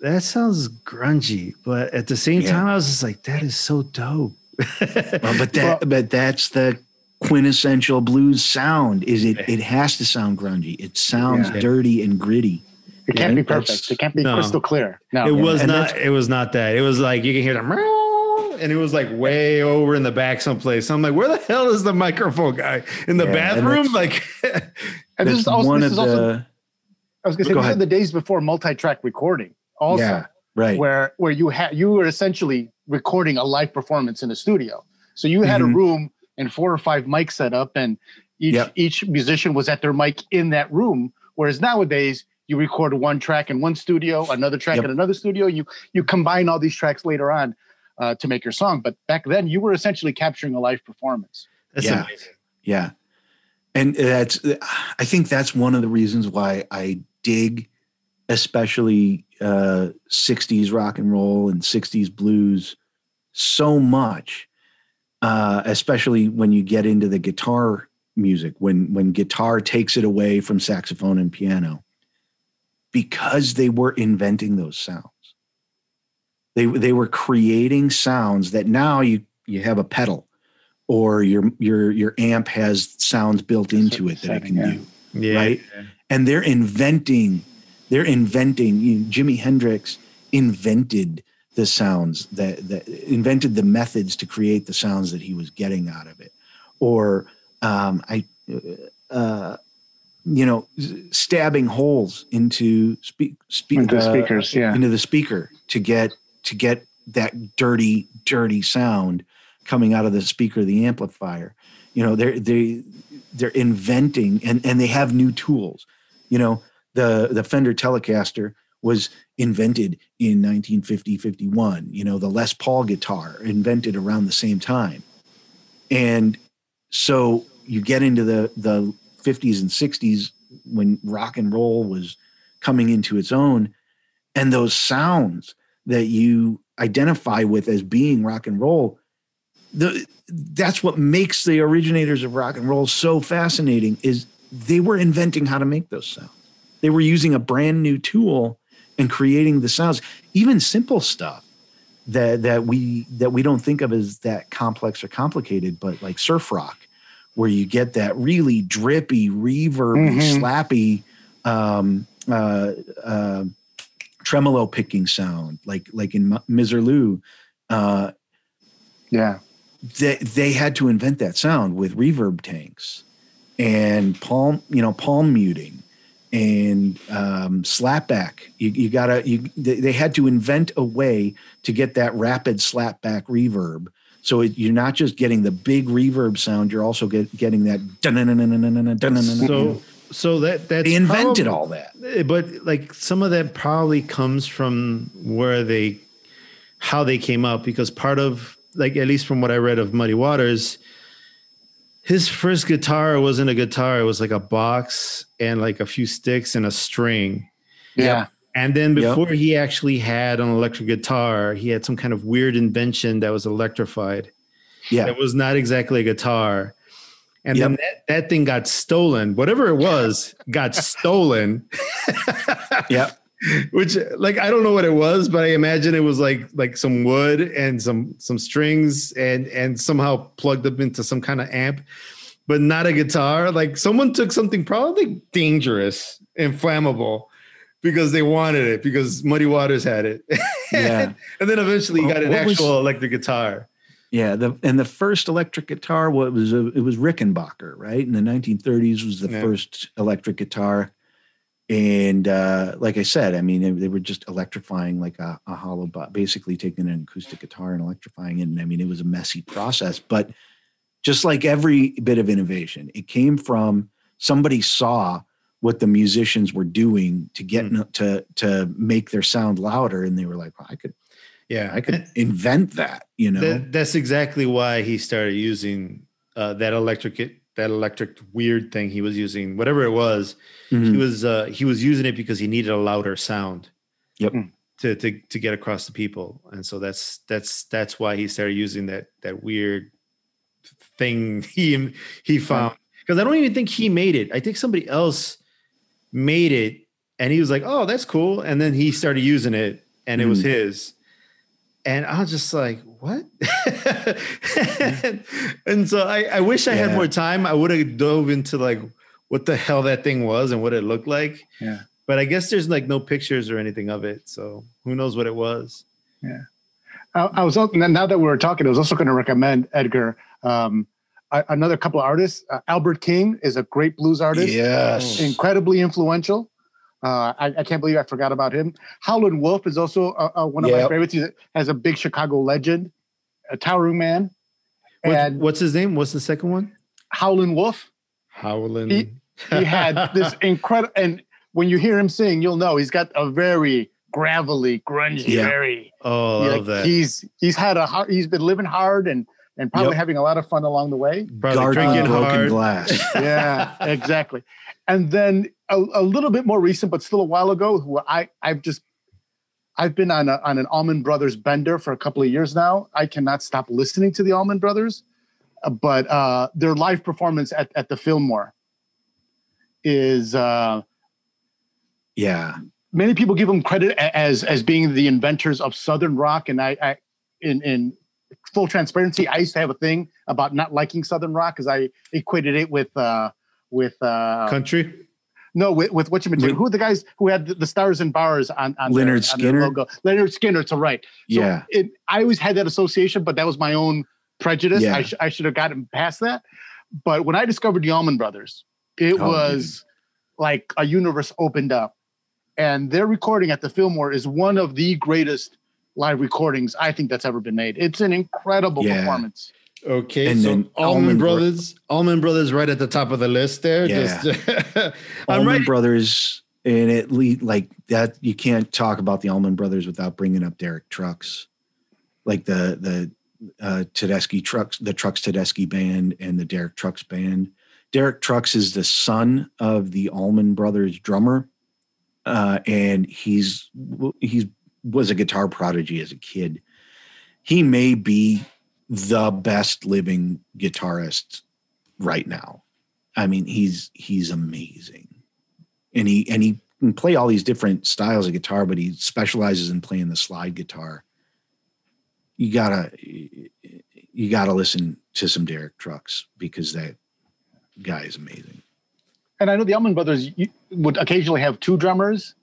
S1: that sounds grungy, but at the same
S3: Yeah.
S1: time, I was just like, that is so dope.
S3: Well, but that but that's the quintessential blues sound is it it has to sound grungy it sounds
S2: Yeah.
S3: dirty and gritty
S2: It can't
S3: Yeah,
S2: be perfect. It can't be
S1: No.
S2: crystal clear. No.
S1: it was
S3: and
S1: not. It was not that. It was like you can hear the meow, and it was like way over in the back someplace. So I'm like, where the hell is the microphone guy in the
S3: Yeah,
S1: bathroom?
S3: that's-
S1: Like,
S2: and this is also,
S3: one
S2: this
S3: of
S2: is also
S3: the
S2: I was gonna say
S3: Go
S2: these
S3: ahead.
S2: are the days before multi-track recording. Also,
S3: yeah right
S2: where where you had you were essentially recording a live performance in a studio. So you had
S3: Mhm.
S2: a room and four or five mics set up, and each
S3: Yep.
S2: each musician was at their mic in that room. Whereas nowadays you record one track in one studio, another track
S3: Yep.
S2: in another studio. You you combine all these tracks later on uh, to make your song. But back then you were essentially capturing a live performance.
S1: that's
S3: Yeah.
S1: amazing.
S3: Yeah. And that's, I think that's one of the reasons why I dig, especially uh, 60s rock and roll and 60s blues so much, uh, especially when you get into the guitar music, when, when guitar takes it away from saxophone and piano, because they were inventing those sounds. They, they were creating sounds that now you, you have a pedal or your your your amp has sounds built into it that it can
S2: Yeah.
S3: do
S1: Yeah.
S3: right and they're inventing they're inventing you know, jimi hendrix invented the sounds that that invented the methods to create the sounds that he was getting out of it or um i uh you know stabbing holes into speak speak
S2: Into
S3: uh,
S2: speakers, yeah.
S3: into the speaker to get to get that dirty dirty sound coming out of the speaker the amplifier. You know they're they they're inventing and and they have new tools. You know the the fender telecaster was invented in 1950 51 you know the les paul guitar invented around the same time. And so you get into the the 50s and 60s when rock and roll was coming into its own and those sounds that you identify with as being rock and roll the that's what makes the originators of rock and roll so fascinating is they were inventing how to make those sounds they were using a brand new tool and creating the sounds even simple stuff that that we that we don't think of as that complex or complicated but like surf rock where you get that really drippy reverby
S2: Mhm.
S3: slappy um uh, uh tremolo picking sound, like like in Misirlou. Uh,
S2: Yeah.
S3: they they had to invent that sound with reverb tanks and palm you know palm muting and um, slapback you, you gotta you they, they had to invent a way to get that rapid slapback reverb so it, you're not just getting the big reverb sound you're also get, getting that
S1: So so that that's
S3: they invented
S1: prob-
S3: all that.
S1: Eh, but like some of that probably comes from where they how they came up because part of like at least from what i read of muddy waters his first guitar wasn't a guitar. It was like a box and like a few sticks and a string.
S2: Yeah.
S1: and then
S3: Yep.
S1: before he actually had an electric guitar he had some kind of weird invention that was electrified.
S3: Yeah.
S1: It was not exactly a guitar and
S3: Yep.
S1: then that, that thing got stolen. Whatever it was got stolen.
S3: Yeah
S1: which like i don't know what it was but i imagine it was like like some wood and some some strings and and somehow plugged up into some kind of amp but not a guitar. Like someone took something probably dangerous and flammable because they wanted it because muddy waters had it.
S3: Yeah.
S1: and then eventually you got an
S3: what was-
S1: actual electric guitar
S3: Yeah, the and the first electric guitar was a, it was Rickenbacker, right? In the 1930s was the
S1: Yeah.
S3: first electric guitar, and uh, like I said, I mean they, they were just electrifying like a, a hollow, but basically taking an acoustic guitar and electrifying it. And I mean it was a messy process, but just like every bit of innovation, it came from somebody saw what the musicians were doing to get to to make their sound louder, and they were like, well, I could
S1: yeah
S3: I could invent that, you know.
S1: That, that's exactly why he started using uh, that electric that electric weird thing he was using, whatever it was.
S3: Mhm.
S1: He was uh, he was using it because he needed a louder sound.
S3: Yep.
S1: To, to to get across the people, and so that's that's that's why he started using that that weird thing he he found. Because I don't even think he made it. I think somebody else made it, and he was like, "Oh, that's cool," and then he started using it, and it was
S3: Mhm.
S1: his. And I was just like, what? and so I, I wish I had more time. I would have dove into like what the hell that thing was and what it looked like.
S2: Yeah.
S1: But I guess there's like no pictures or anything of it. So who knows what it was? Yeah.
S2: I, I was now that we were talking, I was also going to recommend Edgar um, a- another couple of artists. Uh, Albert King is a great blues artist,
S3: Yes.
S2: incredibly influential. Uh, I, I can't believe I forgot about him. Howlin' Wolf is also uh, uh, one of my favorites. He has a big Chicago legend, a towering man.
S1: What,
S2: And
S1: what's his name? What's the second one?
S2: Howlin' Wolf,
S1: Howlin'.
S2: He- he had this incredible, and when you hear him sing, you'll know he's got a very gravelly, grungy,
S3: Yeah.
S2: very
S1: oh, I
S2: like,
S1: love that.
S2: he's he's had a hard, he's been living hard and and probably
S3: Yep.
S2: having a lot of fun along the way.
S1: Probably
S3: Garden
S1: drinking
S3: broken
S1: hard.
S3: glass.
S2: Yeah, exactly. And then a, a little bit more recent, but still a while ago, who I I've just I've been on a, on an Allman Brothers bender for a couple of years now. I cannot stop listening to the Allman Brothers, uh, but uh, their live performance at, at the Fillmore is uh,
S3: Yeah.
S2: many people give them credit as as being the inventors of Southern rock, and I, I in in full transparency, I used to have a thing about not liking Southern rock because I equated it with uh with uh
S1: Country.
S2: no with with what you
S3: Lin-
S2: who are the guys who had the, the stars and bars on on
S3: Leonard
S2: their, on
S3: Skinner?
S2: logo Lynyrd Skynyrd To right so
S3: Yeah.
S2: it, I always had that association but that was my own prejudice
S3: Yeah.
S2: I, sh- I should have gotten past that but when I discovered the Allman Brothers it
S3: Oh,
S2: was like a universe opened up and their recording at the Fillmore is one of the greatest live recordings I think that's ever been made. It's an incredible
S3: Yeah.
S2: performance.
S1: Okay,
S3: And
S1: so
S3: then
S1: Allman
S3: Allman Bro-
S1: Brothers, Allman Brothers, right at the top of the list there.
S3: Yeah.
S1: Just,
S3: Allman
S1: right.
S3: Brothers, and it lead like that. You can't talk about the Allman Brothers without bringing up Derek Trucks, like the the uh, Tedeschi Trucks, the Trucks Tedeschi band, and the Derek Trucks band. Derek Trucks is the son of the Allman Brothers drummer, uh, and he's he's was a guitar prodigy as a kid. He may be the best living guitarist right now. I mean, he's he's amazing, and he and he can play all these different styles of guitar, but he specializes in playing the slide guitar. You gotta you gotta listen to some Derek Trucks because that guy is amazing.
S2: And I know the Allman Brothers would occasionally have two drummers,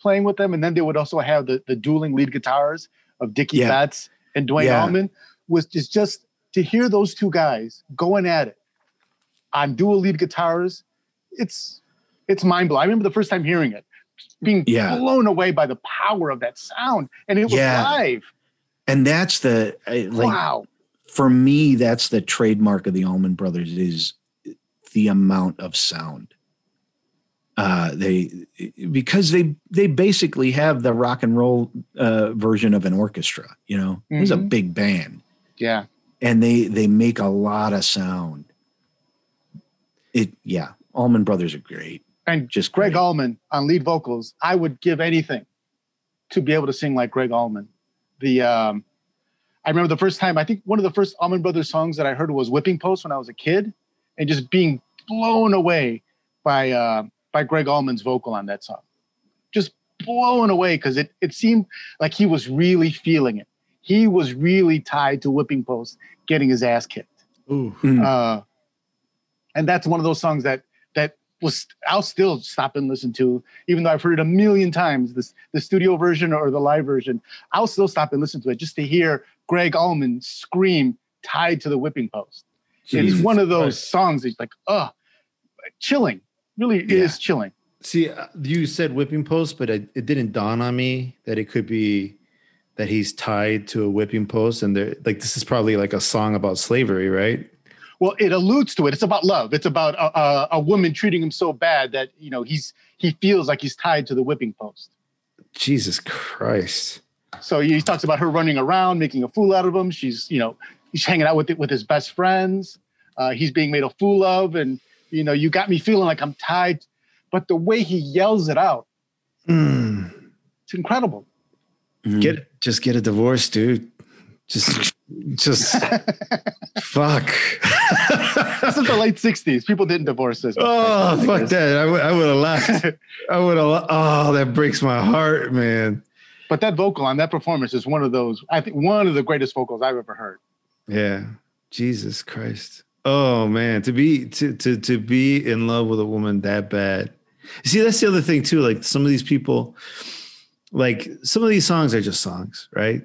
S2: playing with them, and then they would also have the the dueling lead guitars of Dickie
S3: Yeah.
S2: Betts and Duane
S3: Yeah.
S2: Allman. Was just just to hear those two guys going at it on dual lead guitars. It's it's mind blowing. I remember the first time hearing it, being
S3: Yeah.
S2: blown away by the power of that sound, and it was
S3: Yeah.
S2: live.
S3: And that's the like
S2: wow.
S3: for me, that's the trademark of the Allman Brothers is the amount of sound. Uh, they because they they basically have the rock and roll uh, version of an orchestra. You know, it's a
S2: Mhm.
S3: big band,
S2: Yeah.
S3: and they they make a lot of sound. It yeah, Allman Brothers are great.
S2: And
S3: Just
S2: Gregg
S3: great.
S2: Allman on lead vocals. I would give anything to be able to sing like Gregg Allman. The um, I remember the first time. I think one of the first Allman Brothers songs that I heard was "Whipping Post" when I was a kid, and just being blown away by uh, by Gregg Allman's vocal on that song. Just blown away because it it seemed like he was really feeling it. He was really tied to Whipping Post, getting his ass kicked.
S1: Ooh.
S3: Mm.
S2: Uh, and that's one of those songs that that was I'll still stop and listen to, even though I've heard it a million times. This the studio version or the live version, I'll still stop and listen to it just to hear Gregg Allman scream tied to the whipping post. it's one of those
S1: Christ.
S2: songs that's like, oh, chilling. Really
S3: Yeah.
S2: is chilling.
S1: See, uh, you said whipping post, but it, it didn't dawn on me that it could be that he's tied to a whipping post, and they're like this is probably like a song about slavery, right?
S2: Well, it alludes to it. It's about love. It's about a, a, a woman treating him so bad that you know he's he feels like he's tied to the whipping post.
S1: Jesus Christ.
S2: So he talks about her running around, making a fool out of him. She's, you know, he's hanging out with it with his best friends. Uh, he's being made a fool of, and you know, you got me feeling like I'm tied. But the way he yells it out,
S1: Mm.
S2: it's incredible.
S3: Mhm.
S1: Get just get a divorce, dude. Just just fuck.
S2: This is the late '60s. People didn't divorce this.
S1: oh
S2: I
S1: fuck
S2: guess.
S1: that! I would I would have laughed. I would have. Oh, that breaks my heart, man.
S2: But that vocal on that performance is one of those. I think one of the greatest vocals I've ever heard.
S1: Yeah. Jesus Christ. Oh man, to be to to to be in love with a woman that bad. See, that's the other thing too. Like some of these people, like some of these songs are just songs, right?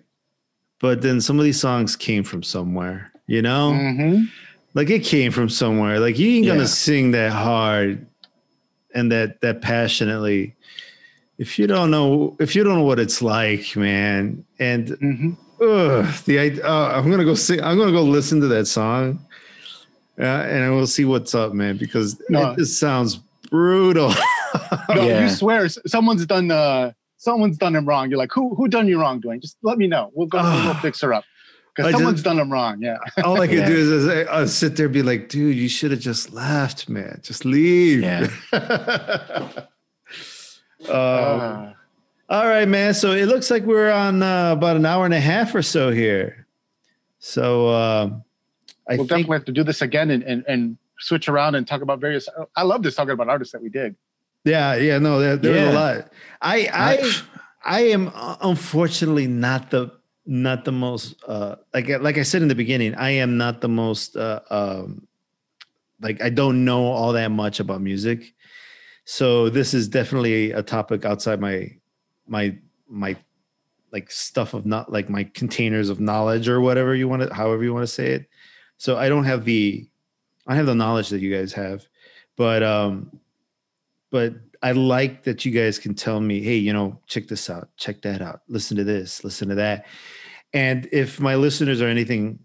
S1: But then some of these songs came from somewhere, you know?
S2: Mhm.
S1: Like it came from somewhere. Like you ain't
S3: Yeah.
S1: gonna sing that hard and that that passionately if you don't know if you don't know what it's like, man. And
S2: Mhm.
S1: Ugh, the. Uh, I'm gonna go sing. I'm gonna go listen to that song, uh, and we'll see what's up, man. Because
S2: No.
S1: it just sounds brutal.
S2: No,
S3: Yeah.
S2: you swear someone's done. Uh, someone's done him wrong. You're like, who who done you wrong, Duane? Just let me know. We'll go. we'll fix her up.
S1: I
S2: Because
S1: just-
S2: someone's done him wrong. Yeah.
S1: All I can
S3: Yeah.
S1: do is, is I, I'll sit there and be like, dude, you should have just left, man. Just leave.
S3: Yeah.
S1: Um,
S2: Uh,
S1: all right, man. So it looks like we're on uh, about an hour and a half or so here. So um I
S2: we'll
S1: think
S2: definitely have to do this again and, and and switch around and talk about various. I love this talking about artists that we dig.
S1: Yeah, yeah, no, there, there's
S3: Yeah.
S1: a lot. I, I, I am uh, unfortunately not the not the most uh like like I said in the beginning. I am not the most uh, um like I don't know all that much about music, so this is definitely a topic outside my my my like stuff of not like my containers of knowledge or whatever you want to however you want to say it. So I don't have the I have the knowledge that you guys have, but um but I like that you guys can tell me, hey, you know, check this out, check that out, listen to this, listen to that. And if my listeners are anything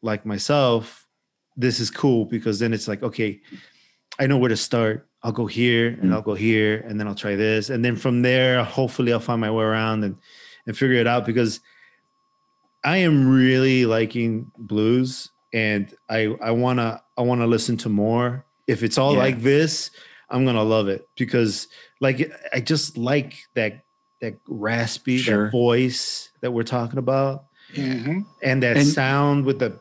S1: like myself, this is cool because then it's like, okay, I know where to start. I'll go here and. I'll go mm-hmm. here and then I'll try this. And then from there, hopefully I'll find my way around and and figure it out because I am really liking blues and I I wanna I wanna listen to more. If it's all
S3: Yeah.
S1: like this, I'm gonna love it because like I just like that that raspy
S3: Sure.
S1: that voice that we're talking about
S2: Mhm.
S1: and that
S3: And-
S1: sound with the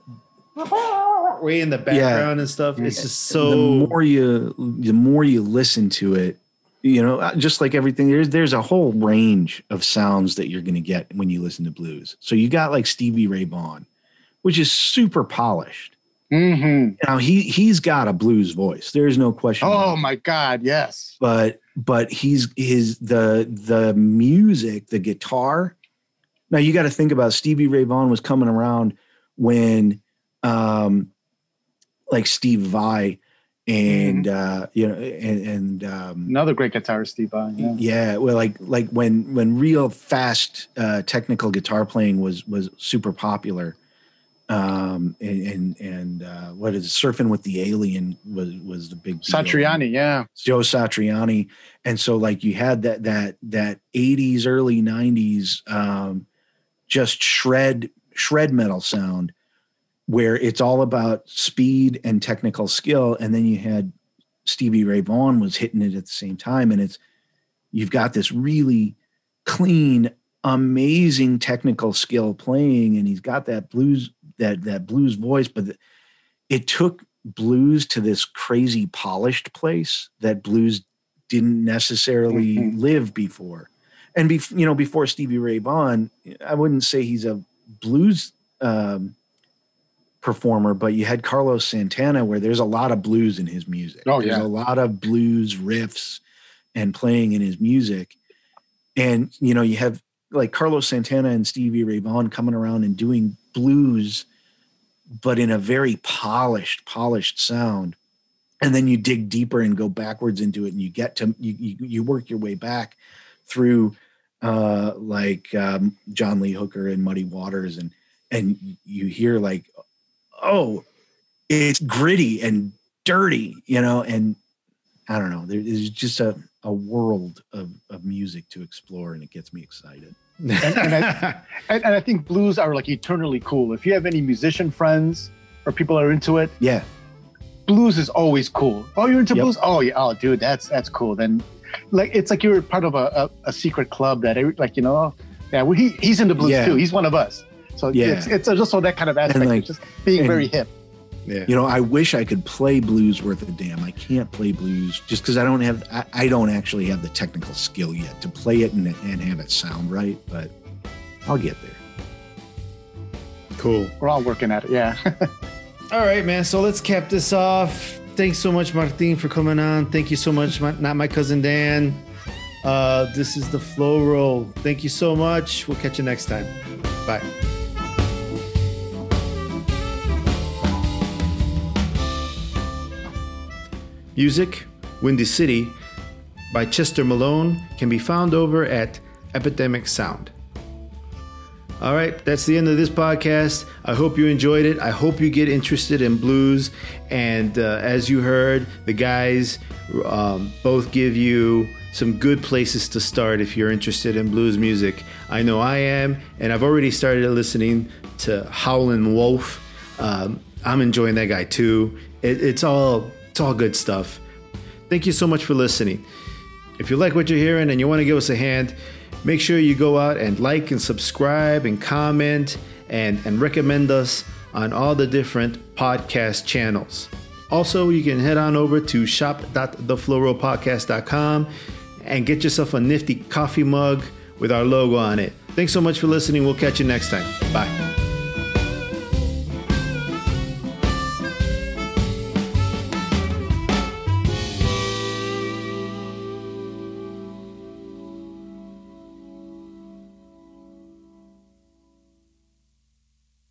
S1: way in the background and stuff. It's just so
S3: the more you the more you listen to it you know uh, just like everything there's there's a whole range of sounds that you're going to get when you listen to blues so you got like stevie ray vaughan which is super polished
S2: Mm-hmm.
S3: Now he he's got a blues voice. There's no question.
S2: Oh my God, yes.
S3: But but he's his the the music, the guitar. Now you got to think about Stevie Ray Vaughan was coming around when um like Steve Vai and uh you know and, and um
S2: Another great guitarist, Steve Vai. Yeah.
S3: yeah well like like when when real fast uh technical guitar playing was was super popular um and and, and uh what is it, surfing with the alien was was the big deal.
S2: Satriani, yeah.
S3: joe satriani and so like you had that that that 80s early 90s um just shred shred metal sound where it's all about speed and technical skill and then you had stevie ray vaughan was hitting it at the same time and it's you've got this really clean amazing technical skill playing and he's got that blues that that blues voice but it took blues to this crazy polished place that blues didn't necessarily
S2: Mhm.
S3: live before and be, you know before stevie ray vaughan i wouldn't say he's a blues um, performer but you had carlos santana where there's a lot of blues in his music
S2: Oh,
S3: there's
S2: yeah.
S3: a lot of blues riffs and playing in his music and you know you have like carlos santana and stevie ray vaughan coming around and doing blues but in a very polished polished sound. And then you dig deeper and go backwards into it and you get to you you, you work your way back through uh like um john lee hooker and muddy waters and and you hear like oh it's gritty and dirty you know and i don't know. There is just a a world of of music to explore and it gets me excited
S2: and I- And, and I think blues are like eternally cool. If you have any musician friends or people that are into it,
S3: yeah
S2: blues is always cool. Oh, you're into
S3: Yep.
S2: blues? Oh, yeah. Oh, dude, that's that's cool. Then, like, it's like you're part of a, a, a secret club that, every, like, you know, yeah, well, he he's into blues
S3: Yeah.
S2: too. He's one of us. So
S3: Yeah.
S2: it's it's just on that kind of aspect,
S3: like-
S2: of just being
S3: and-
S2: very hip.
S1: Yeah.
S3: you know i wish i could play blues worth a damn i can't play blues just because i don't have I, I don't actually have the technical skill yet to play it and, and have it sound right but i'll get there
S1: cool.
S2: We're all working at it. Yeah.
S1: All right, man. So let's cap this off. Thanks so much, Martin, for coming on. Thank you so much, my, not my cousin Dan. Uh, this is the Flow Roll. Thank you so much. We'll catch you next time. Bye. Music, Windy City by Chester Malone can be found over at Epidemic Sound. All right, that's the end of this podcast. I hope you enjoyed it. I hope you get interested in blues. And uh, as you heard, the guys um, both give you some good places to start if you're interested in blues music. I know I am, and I've already started listening to Howlin' Wolf. Um, I'm enjoying that guy too. It, it's all it's all good stuff. Thank you so much for listening. If you like what you're hearing and you want to give us a hand, make sure you go out and like and subscribe and comment and, and recommend us on all the different podcast channels. Also, you can head on over to shop.theflowrollpodcast.com and get yourself a nifty coffee mug with our logo on it. Thanks so much for listening. We'll catch you next time. Bye.